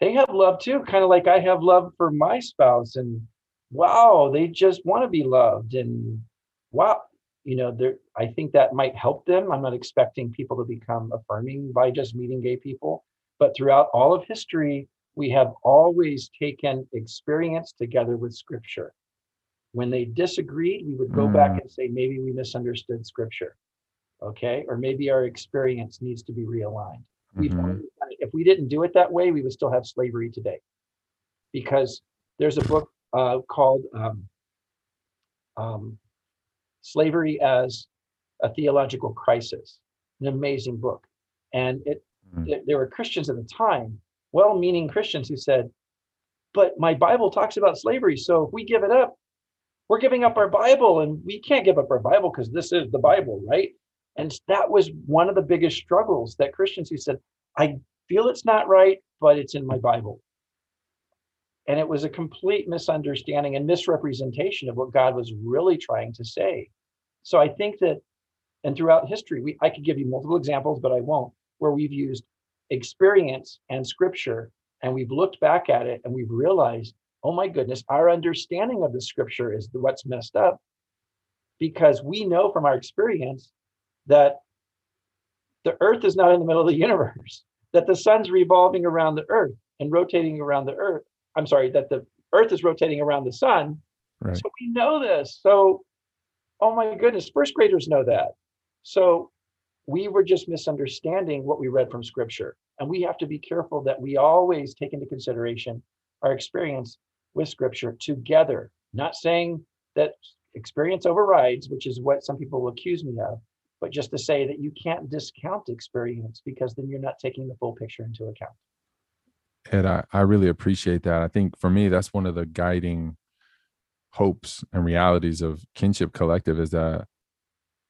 they have love too, kind of like I have love for my spouse. And wow, they just want to be loved. And wow, you know, there I think that might help them. I'm not expecting people to become affirming by just meeting gay people, but throughout all of history, we have always taken experience together with scripture. When they disagreed, we would go mm. back and say, maybe we misunderstood scripture. Okay. Or maybe our experience needs to be realigned. Mm-hmm. If we didn't do it that way, we would still have slavery today. Because there's a book uh, called um, um, Slavery as a Theological Crisis, an amazing book. And it, mm-hmm. there were Christians at the time, well meaning Christians, who said, But my Bible talks about slavery. So if we give it up, we're giving up our Bible, and we can't give up our Bible because this is the Bible, right? And that was one of the biggest struggles that Christians who said, I feel it's not right, but it's in my Bible. And it was a complete misunderstanding and misrepresentation of what God was really trying to say. So I think that, and throughout history, we I could give you multiple examples, but I won't, where we've used experience and scripture, and we've looked back at it and we've realized, oh my goodness, our understanding of the scripture is what's messed up because we know from our experience that the earth is not in the middle of the universe, that the sun's revolving around the earth and rotating around the earth. I'm sorry, that the earth is rotating around the sun. Right. So we know this. So, oh my goodness, first graders know that. So we were just misunderstanding what we read from scripture. And we have to be careful that we always take into consideration our experience with scripture together, not saying that experience overrides, which is what some people will accuse me of, but just to say that you can't discount experience because then you're not taking the full picture into account. And I, I really appreciate that. I think for me, that's one of the guiding hopes and realities of Kinship Collective is that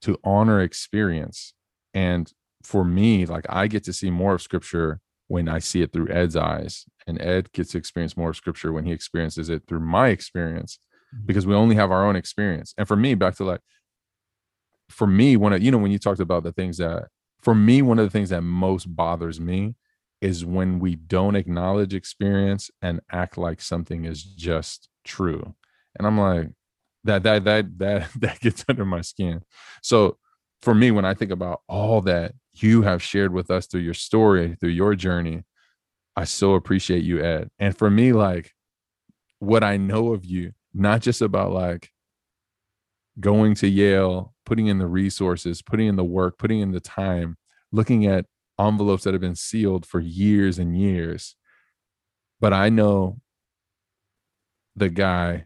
to honor experience. And for me, like I get to see more of scripture when I see it through Ed's eyes, and Ed gets to experience more of scripture when he experiences it through my experience mm-hmm. because we only have our own experience. And for me, back to like for me, one of you know when you talked about the things that for me, one of the things that most bothers me is when we don't acknowledge experience and act like something is just true. And I'm like, that that that that that gets under my skin. So for me, when I think about all that you have shared with us through your story, through your journey, I so appreciate you, Ed. And for me, like what I know of you, not just about like going to Yale, putting in the resources, putting in the work, putting in the time, looking at envelopes that have been sealed for years and years. But I know the guy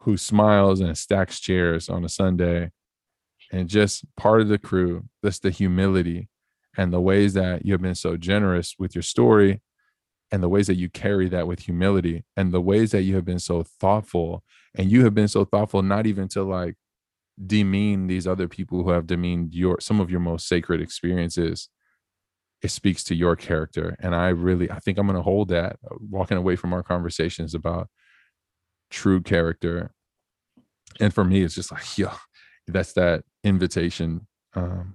who smiles and stacks chairs on a Sunday and just part of the crew, just the humility and the ways that you have been so generous with your story and the ways that you carry that with humility and the ways that you have been so thoughtful. And you have been so thoughtful not even to like demean these other people who have demeaned your some of your most sacred experiences. It speaks to your character. And i really i think i'm going to hold that walking away from our conversations about true character. And for me it's just like yo that's that invitation um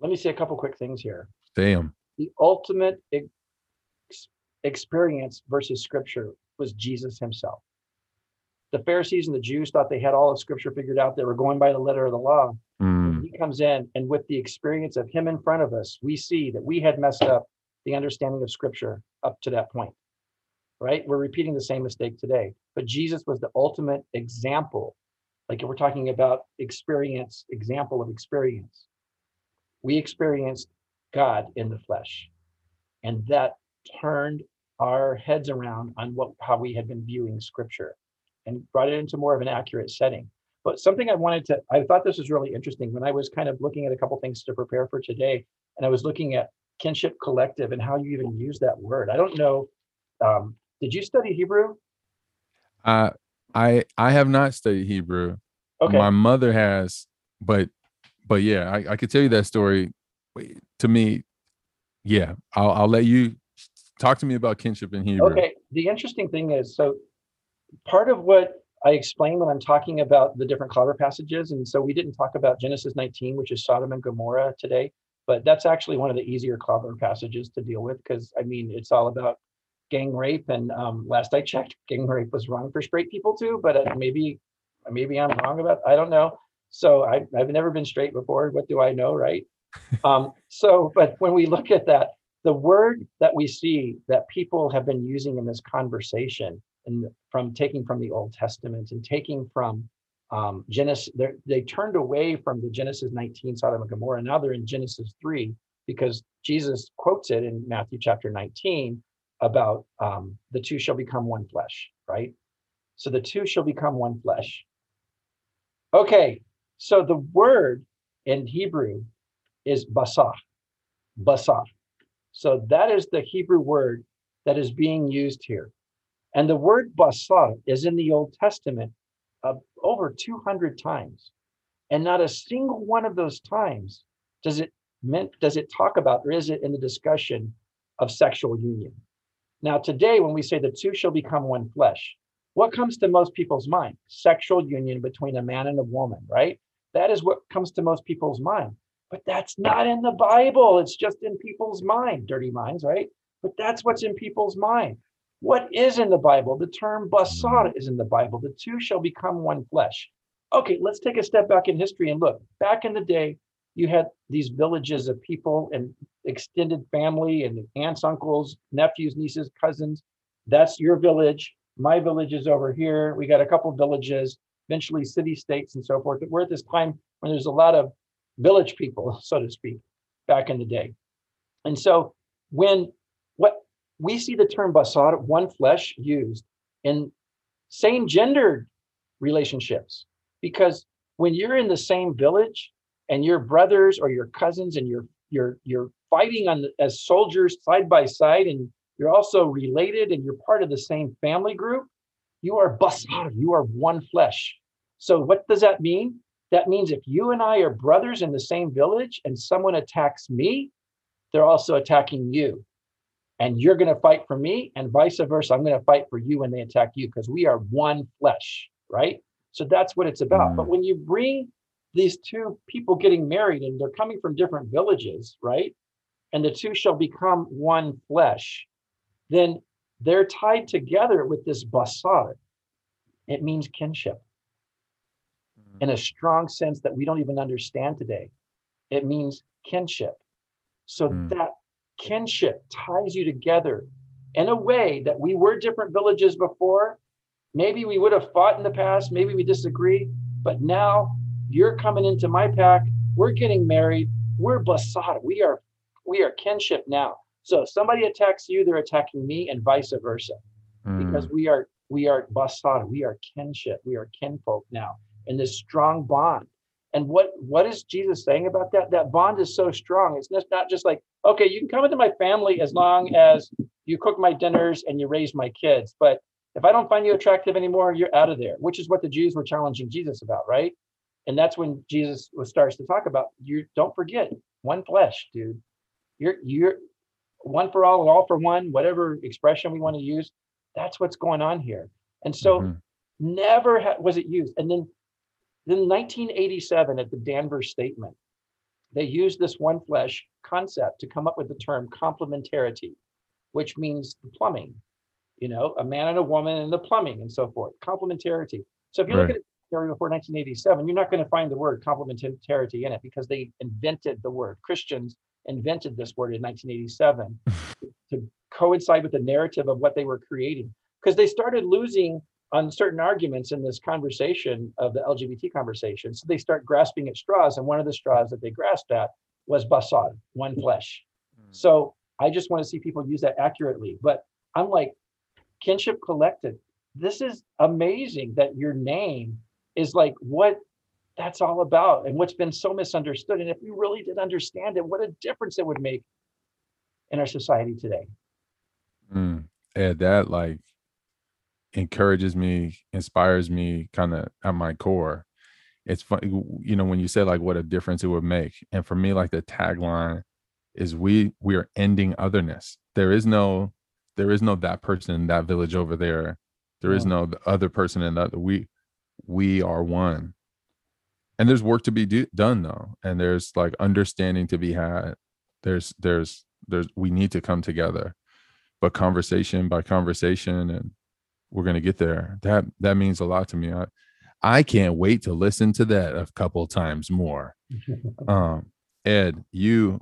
let me say a couple quick things here damn the ultimate ex- experience versus scripture was jesus himself the Pharisees and the Jews thought they had all of scripture figured out. They were going by the letter of the law. Mm. He comes in, and with the experience of him in front of us, we see that we had messed up the understanding of scripture up to that point. Right? We're repeating the same mistake today. But Jesus was the ultimate example. Like if we're talking about experience, example of experience. We experienced God in the flesh. And that turned our heads around on what how we had been viewing scripture and brought it into more of an accurate setting. But something I wanted to, I thought this was really interesting when I was kind of looking at a couple things to prepare for today, and I was looking at kinship collective and how you even use that word. I don't know. Um, did you study Hebrew? Uh, I I have not studied Hebrew. Okay. My mother has, but but yeah, I, I could tell you that story. Eh, to me, yeah, I'll I'll let you talk to me about kinship in Hebrew. Okay. The interesting thing is, so part of what I explain when I'm talking about the different clobber passages, and so we didn't talk about Genesis 19, which is Sodom and Gomorrah today, but that's actually one of the easier clobber passages to deal with because I mean it's all about gang rape, and um, last I checked, gang rape was wrong for straight people too, but uh, maybe maybe I'm wrong about I don't know. So I, I've never been straight before. What do I know, right? um, so, but when we look at that, the word that we see that people have been using in this conversation and from taking from the Old Testament and taking from um, Genesis, they turned away from the Genesis 19 Sodom and Gomorrah. Now they're in Genesis 3 because Jesus quotes it in Matthew chapter 19 about um, the two shall become one flesh, right? So the two shall become one flesh. Okay, so the word in Hebrew is basar, basar. So that is the Hebrew word that is being used here. And the word basar is in the Old Testament uh, over 200 times. And not a single one of those times does it meant does it talk about or is it in the discussion of sexual union. Now today when we say the two shall become one flesh, what comes to most people's mind? Sexual union between a man and a woman, right? That is what comes to most people's mind. But that's not in the Bible. It's just in people's mind, dirty minds, right? But that's what's in people's mind. What is in the Bible? The term basar is in the Bible. The two shall become one flesh. Okay, let's take a step back in history and look. Back in the day, you had these villages of people and extended family and aunts, uncles, nephews, nieces, cousins. That's your village. My village is over here. We got a couple villages eventually city states and so forth. But we're at this time when there's a lot of village people, so to speak, back in the day. And so when what we see the term basar, one flesh, used in same gendered relationships, because when you're in the same village and your brothers or your cousins and you're you're you're fighting on the, as soldiers side by side and you're also related and you're part of the same family group you are basar, you are one flesh. So what does that mean? That means if you and I are brothers in the same village and someone attacks me, they're also attacking you. And you're going to fight for me, and vice versa. I'm going to fight for you when they attack you because we are one flesh, right? So that's what it's about. Mm. But when you bring these two people getting married and they're coming from different villages, right? And the two shall become one flesh, then they're tied together with this basar. It means kinship mm. in a strong sense that we don't even understand today. It means kinship. So mm. that kinship ties you together in a way that we were different villages before. Maybe we would have fought in the past, maybe we disagree, but now you're coming into my pack. We're getting married. We're basar. We are we are kinship now. So if somebody attacks you, they're attacking me, and vice versa, mm. because we are we are basar, we are kinship, we are kinfolk now in this strong bond. And what what is Jesus saying about that? That bond is so strong. It's just not just like, okay, you can come into my family as long as you cook my dinners and you raise my kids. But if I don't find you attractive anymore, you're out of there, which is what the Jews were challenging Jesus about, right? And that's when Jesus starts to talk about you don't forget one flesh, dude. You're you're one for all, and all for one, whatever expression we want to use. That's what's going on here. And so mm-hmm. never ha- was it used. And then, then 1987 at the Danvers Statement, they used this one flesh concept to come up with the term complementarity, which means the plumbing, you know, a man and a woman and the plumbing and so forth. Complementarity. So if you right. look at it before 1987, you're not going to find the word complementarity in it because they invented the word. Christians invented this word in 1987 to coincide with the narrative of what they were creating because they started losing on certain arguments in this conversation of the LGBT conversation. So they start grasping at straws, and one of the straws that they grasped at was basar, one flesh. Mm. So I just want to see people use that accurately. But I'm like, kinship collective. This is amazing that your name is like what that's all about and what's been so misunderstood. And if we really did understand it, what a difference it would make in our society today. Mm, yeah, that like encourages me, inspires me kind of at my core. It's funny, you know, when you say like what a difference it would make. And for me, like the tagline is we we are ending otherness. There is no there is no that person in that village over there there is no the other person in that we we are one. And there's work to be do, done though and there's like understanding to be had. There's there's there's we need to come together. But conversation by conversation and we're going to get there. That that means a lot to me. I i can't wait to listen to that a couple times more. Um ed you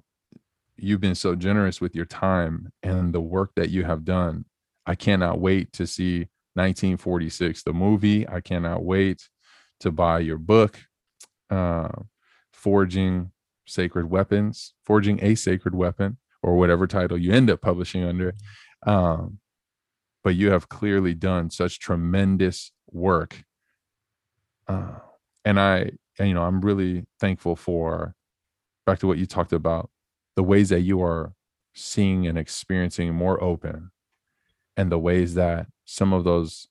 you've been so generous with your time and the work that you have done. I cannot wait to see 1946 the movie i cannot wait to buy your book uh, forging sacred weapons forging a sacred weapon or whatever title you end up publishing under um, but you have clearly done such tremendous work uh, and i and, you know i'm really thankful for back to what you talked about the ways that you are seeing and experiencing more open and the ways that some of those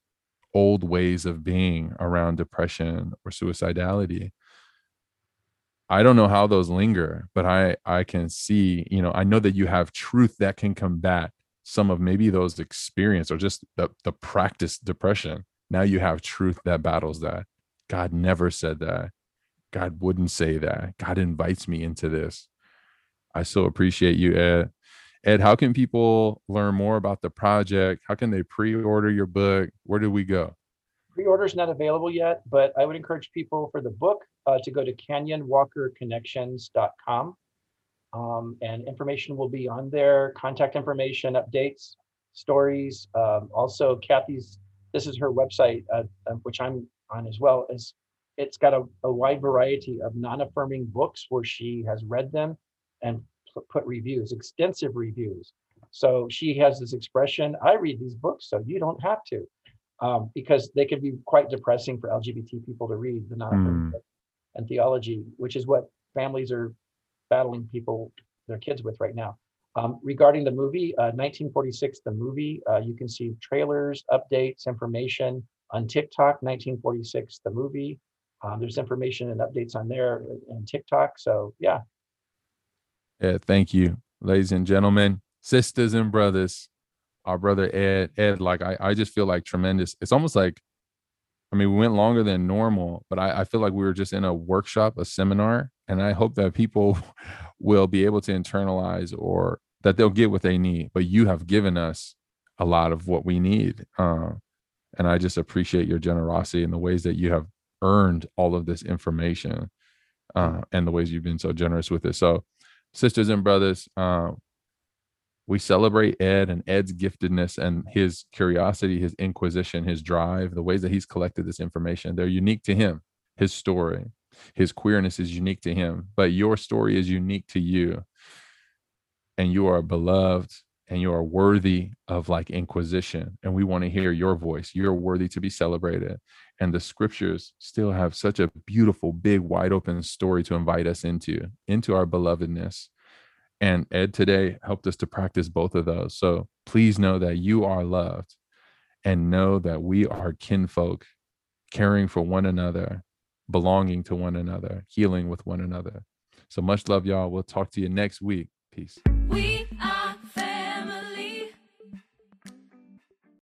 old ways of being around depression or suicidality i don't know how those linger but i i can see you know i know that you have truth that can combat some of maybe those experience or just the, the practice depression. Now you have truth that battles that. God never said that. God wouldn't say that. God invites me into this. I so appreciate you ed ed how can people learn more about the project how can they pre-order your book where do we go Pre-order's not available yet, but I would encourage people for the book uh, to go to canyonwalkerconnections.com. Um, and information will be on there, contact information, updates, stories. Um, also, Kathy's, this is her website, uh, uh, which I'm on as well, is it's got a, a wide variety of non-affirming books where she has read them and put reviews, extensive reviews. So she has this expression, I read these books, so you don't have to um, because they can be quite depressing for LGBT people to read the non Mm. and theology, which is what families are battling people, their kids with right now. Um, regarding the movie, uh, 1946, the movie, uh, you can see trailers, updates, information on TikTok, 1946, the movie. Um, there's information and updates on there and TikTok. So yeah, Thank you, ladies and gentlemen, sisters and brothers. Our brother Ed, Ed, like I, I just feel like tremendous. It's almost like, I mean, we went longer than normal, but I, I feel like we were just in a workshop, a seminar, and I hope that people will be able to internalize or that they'll get what they need. But you have given us a lot of what we need, uh, and I just appreciate your generosity and the ways that you have earned all of this information, uh, and the ways you've been so generous with it. So, sisters and brothers, uh, we celebrate Ed and Ed's giftedness and his curiosity, his inquisition, his drive, the ways that he's collected this information. They're unique to him, his story, his queerness is unique to him, but your story is unique to you. And you are beloved and you are worthy of like inquisition. And we want to hear your voice. You're worthy to be celebrated. And the scriptures still have such a beautiful, big, wide open story to invite us into, into our belovedness. And Ed today helped us to practice both of those. So please know that you are loved and know that we are kinfolk, caring for one another, belonging to one another, healing with one another. So much love, y'all. We'll talk to you next week. Peace.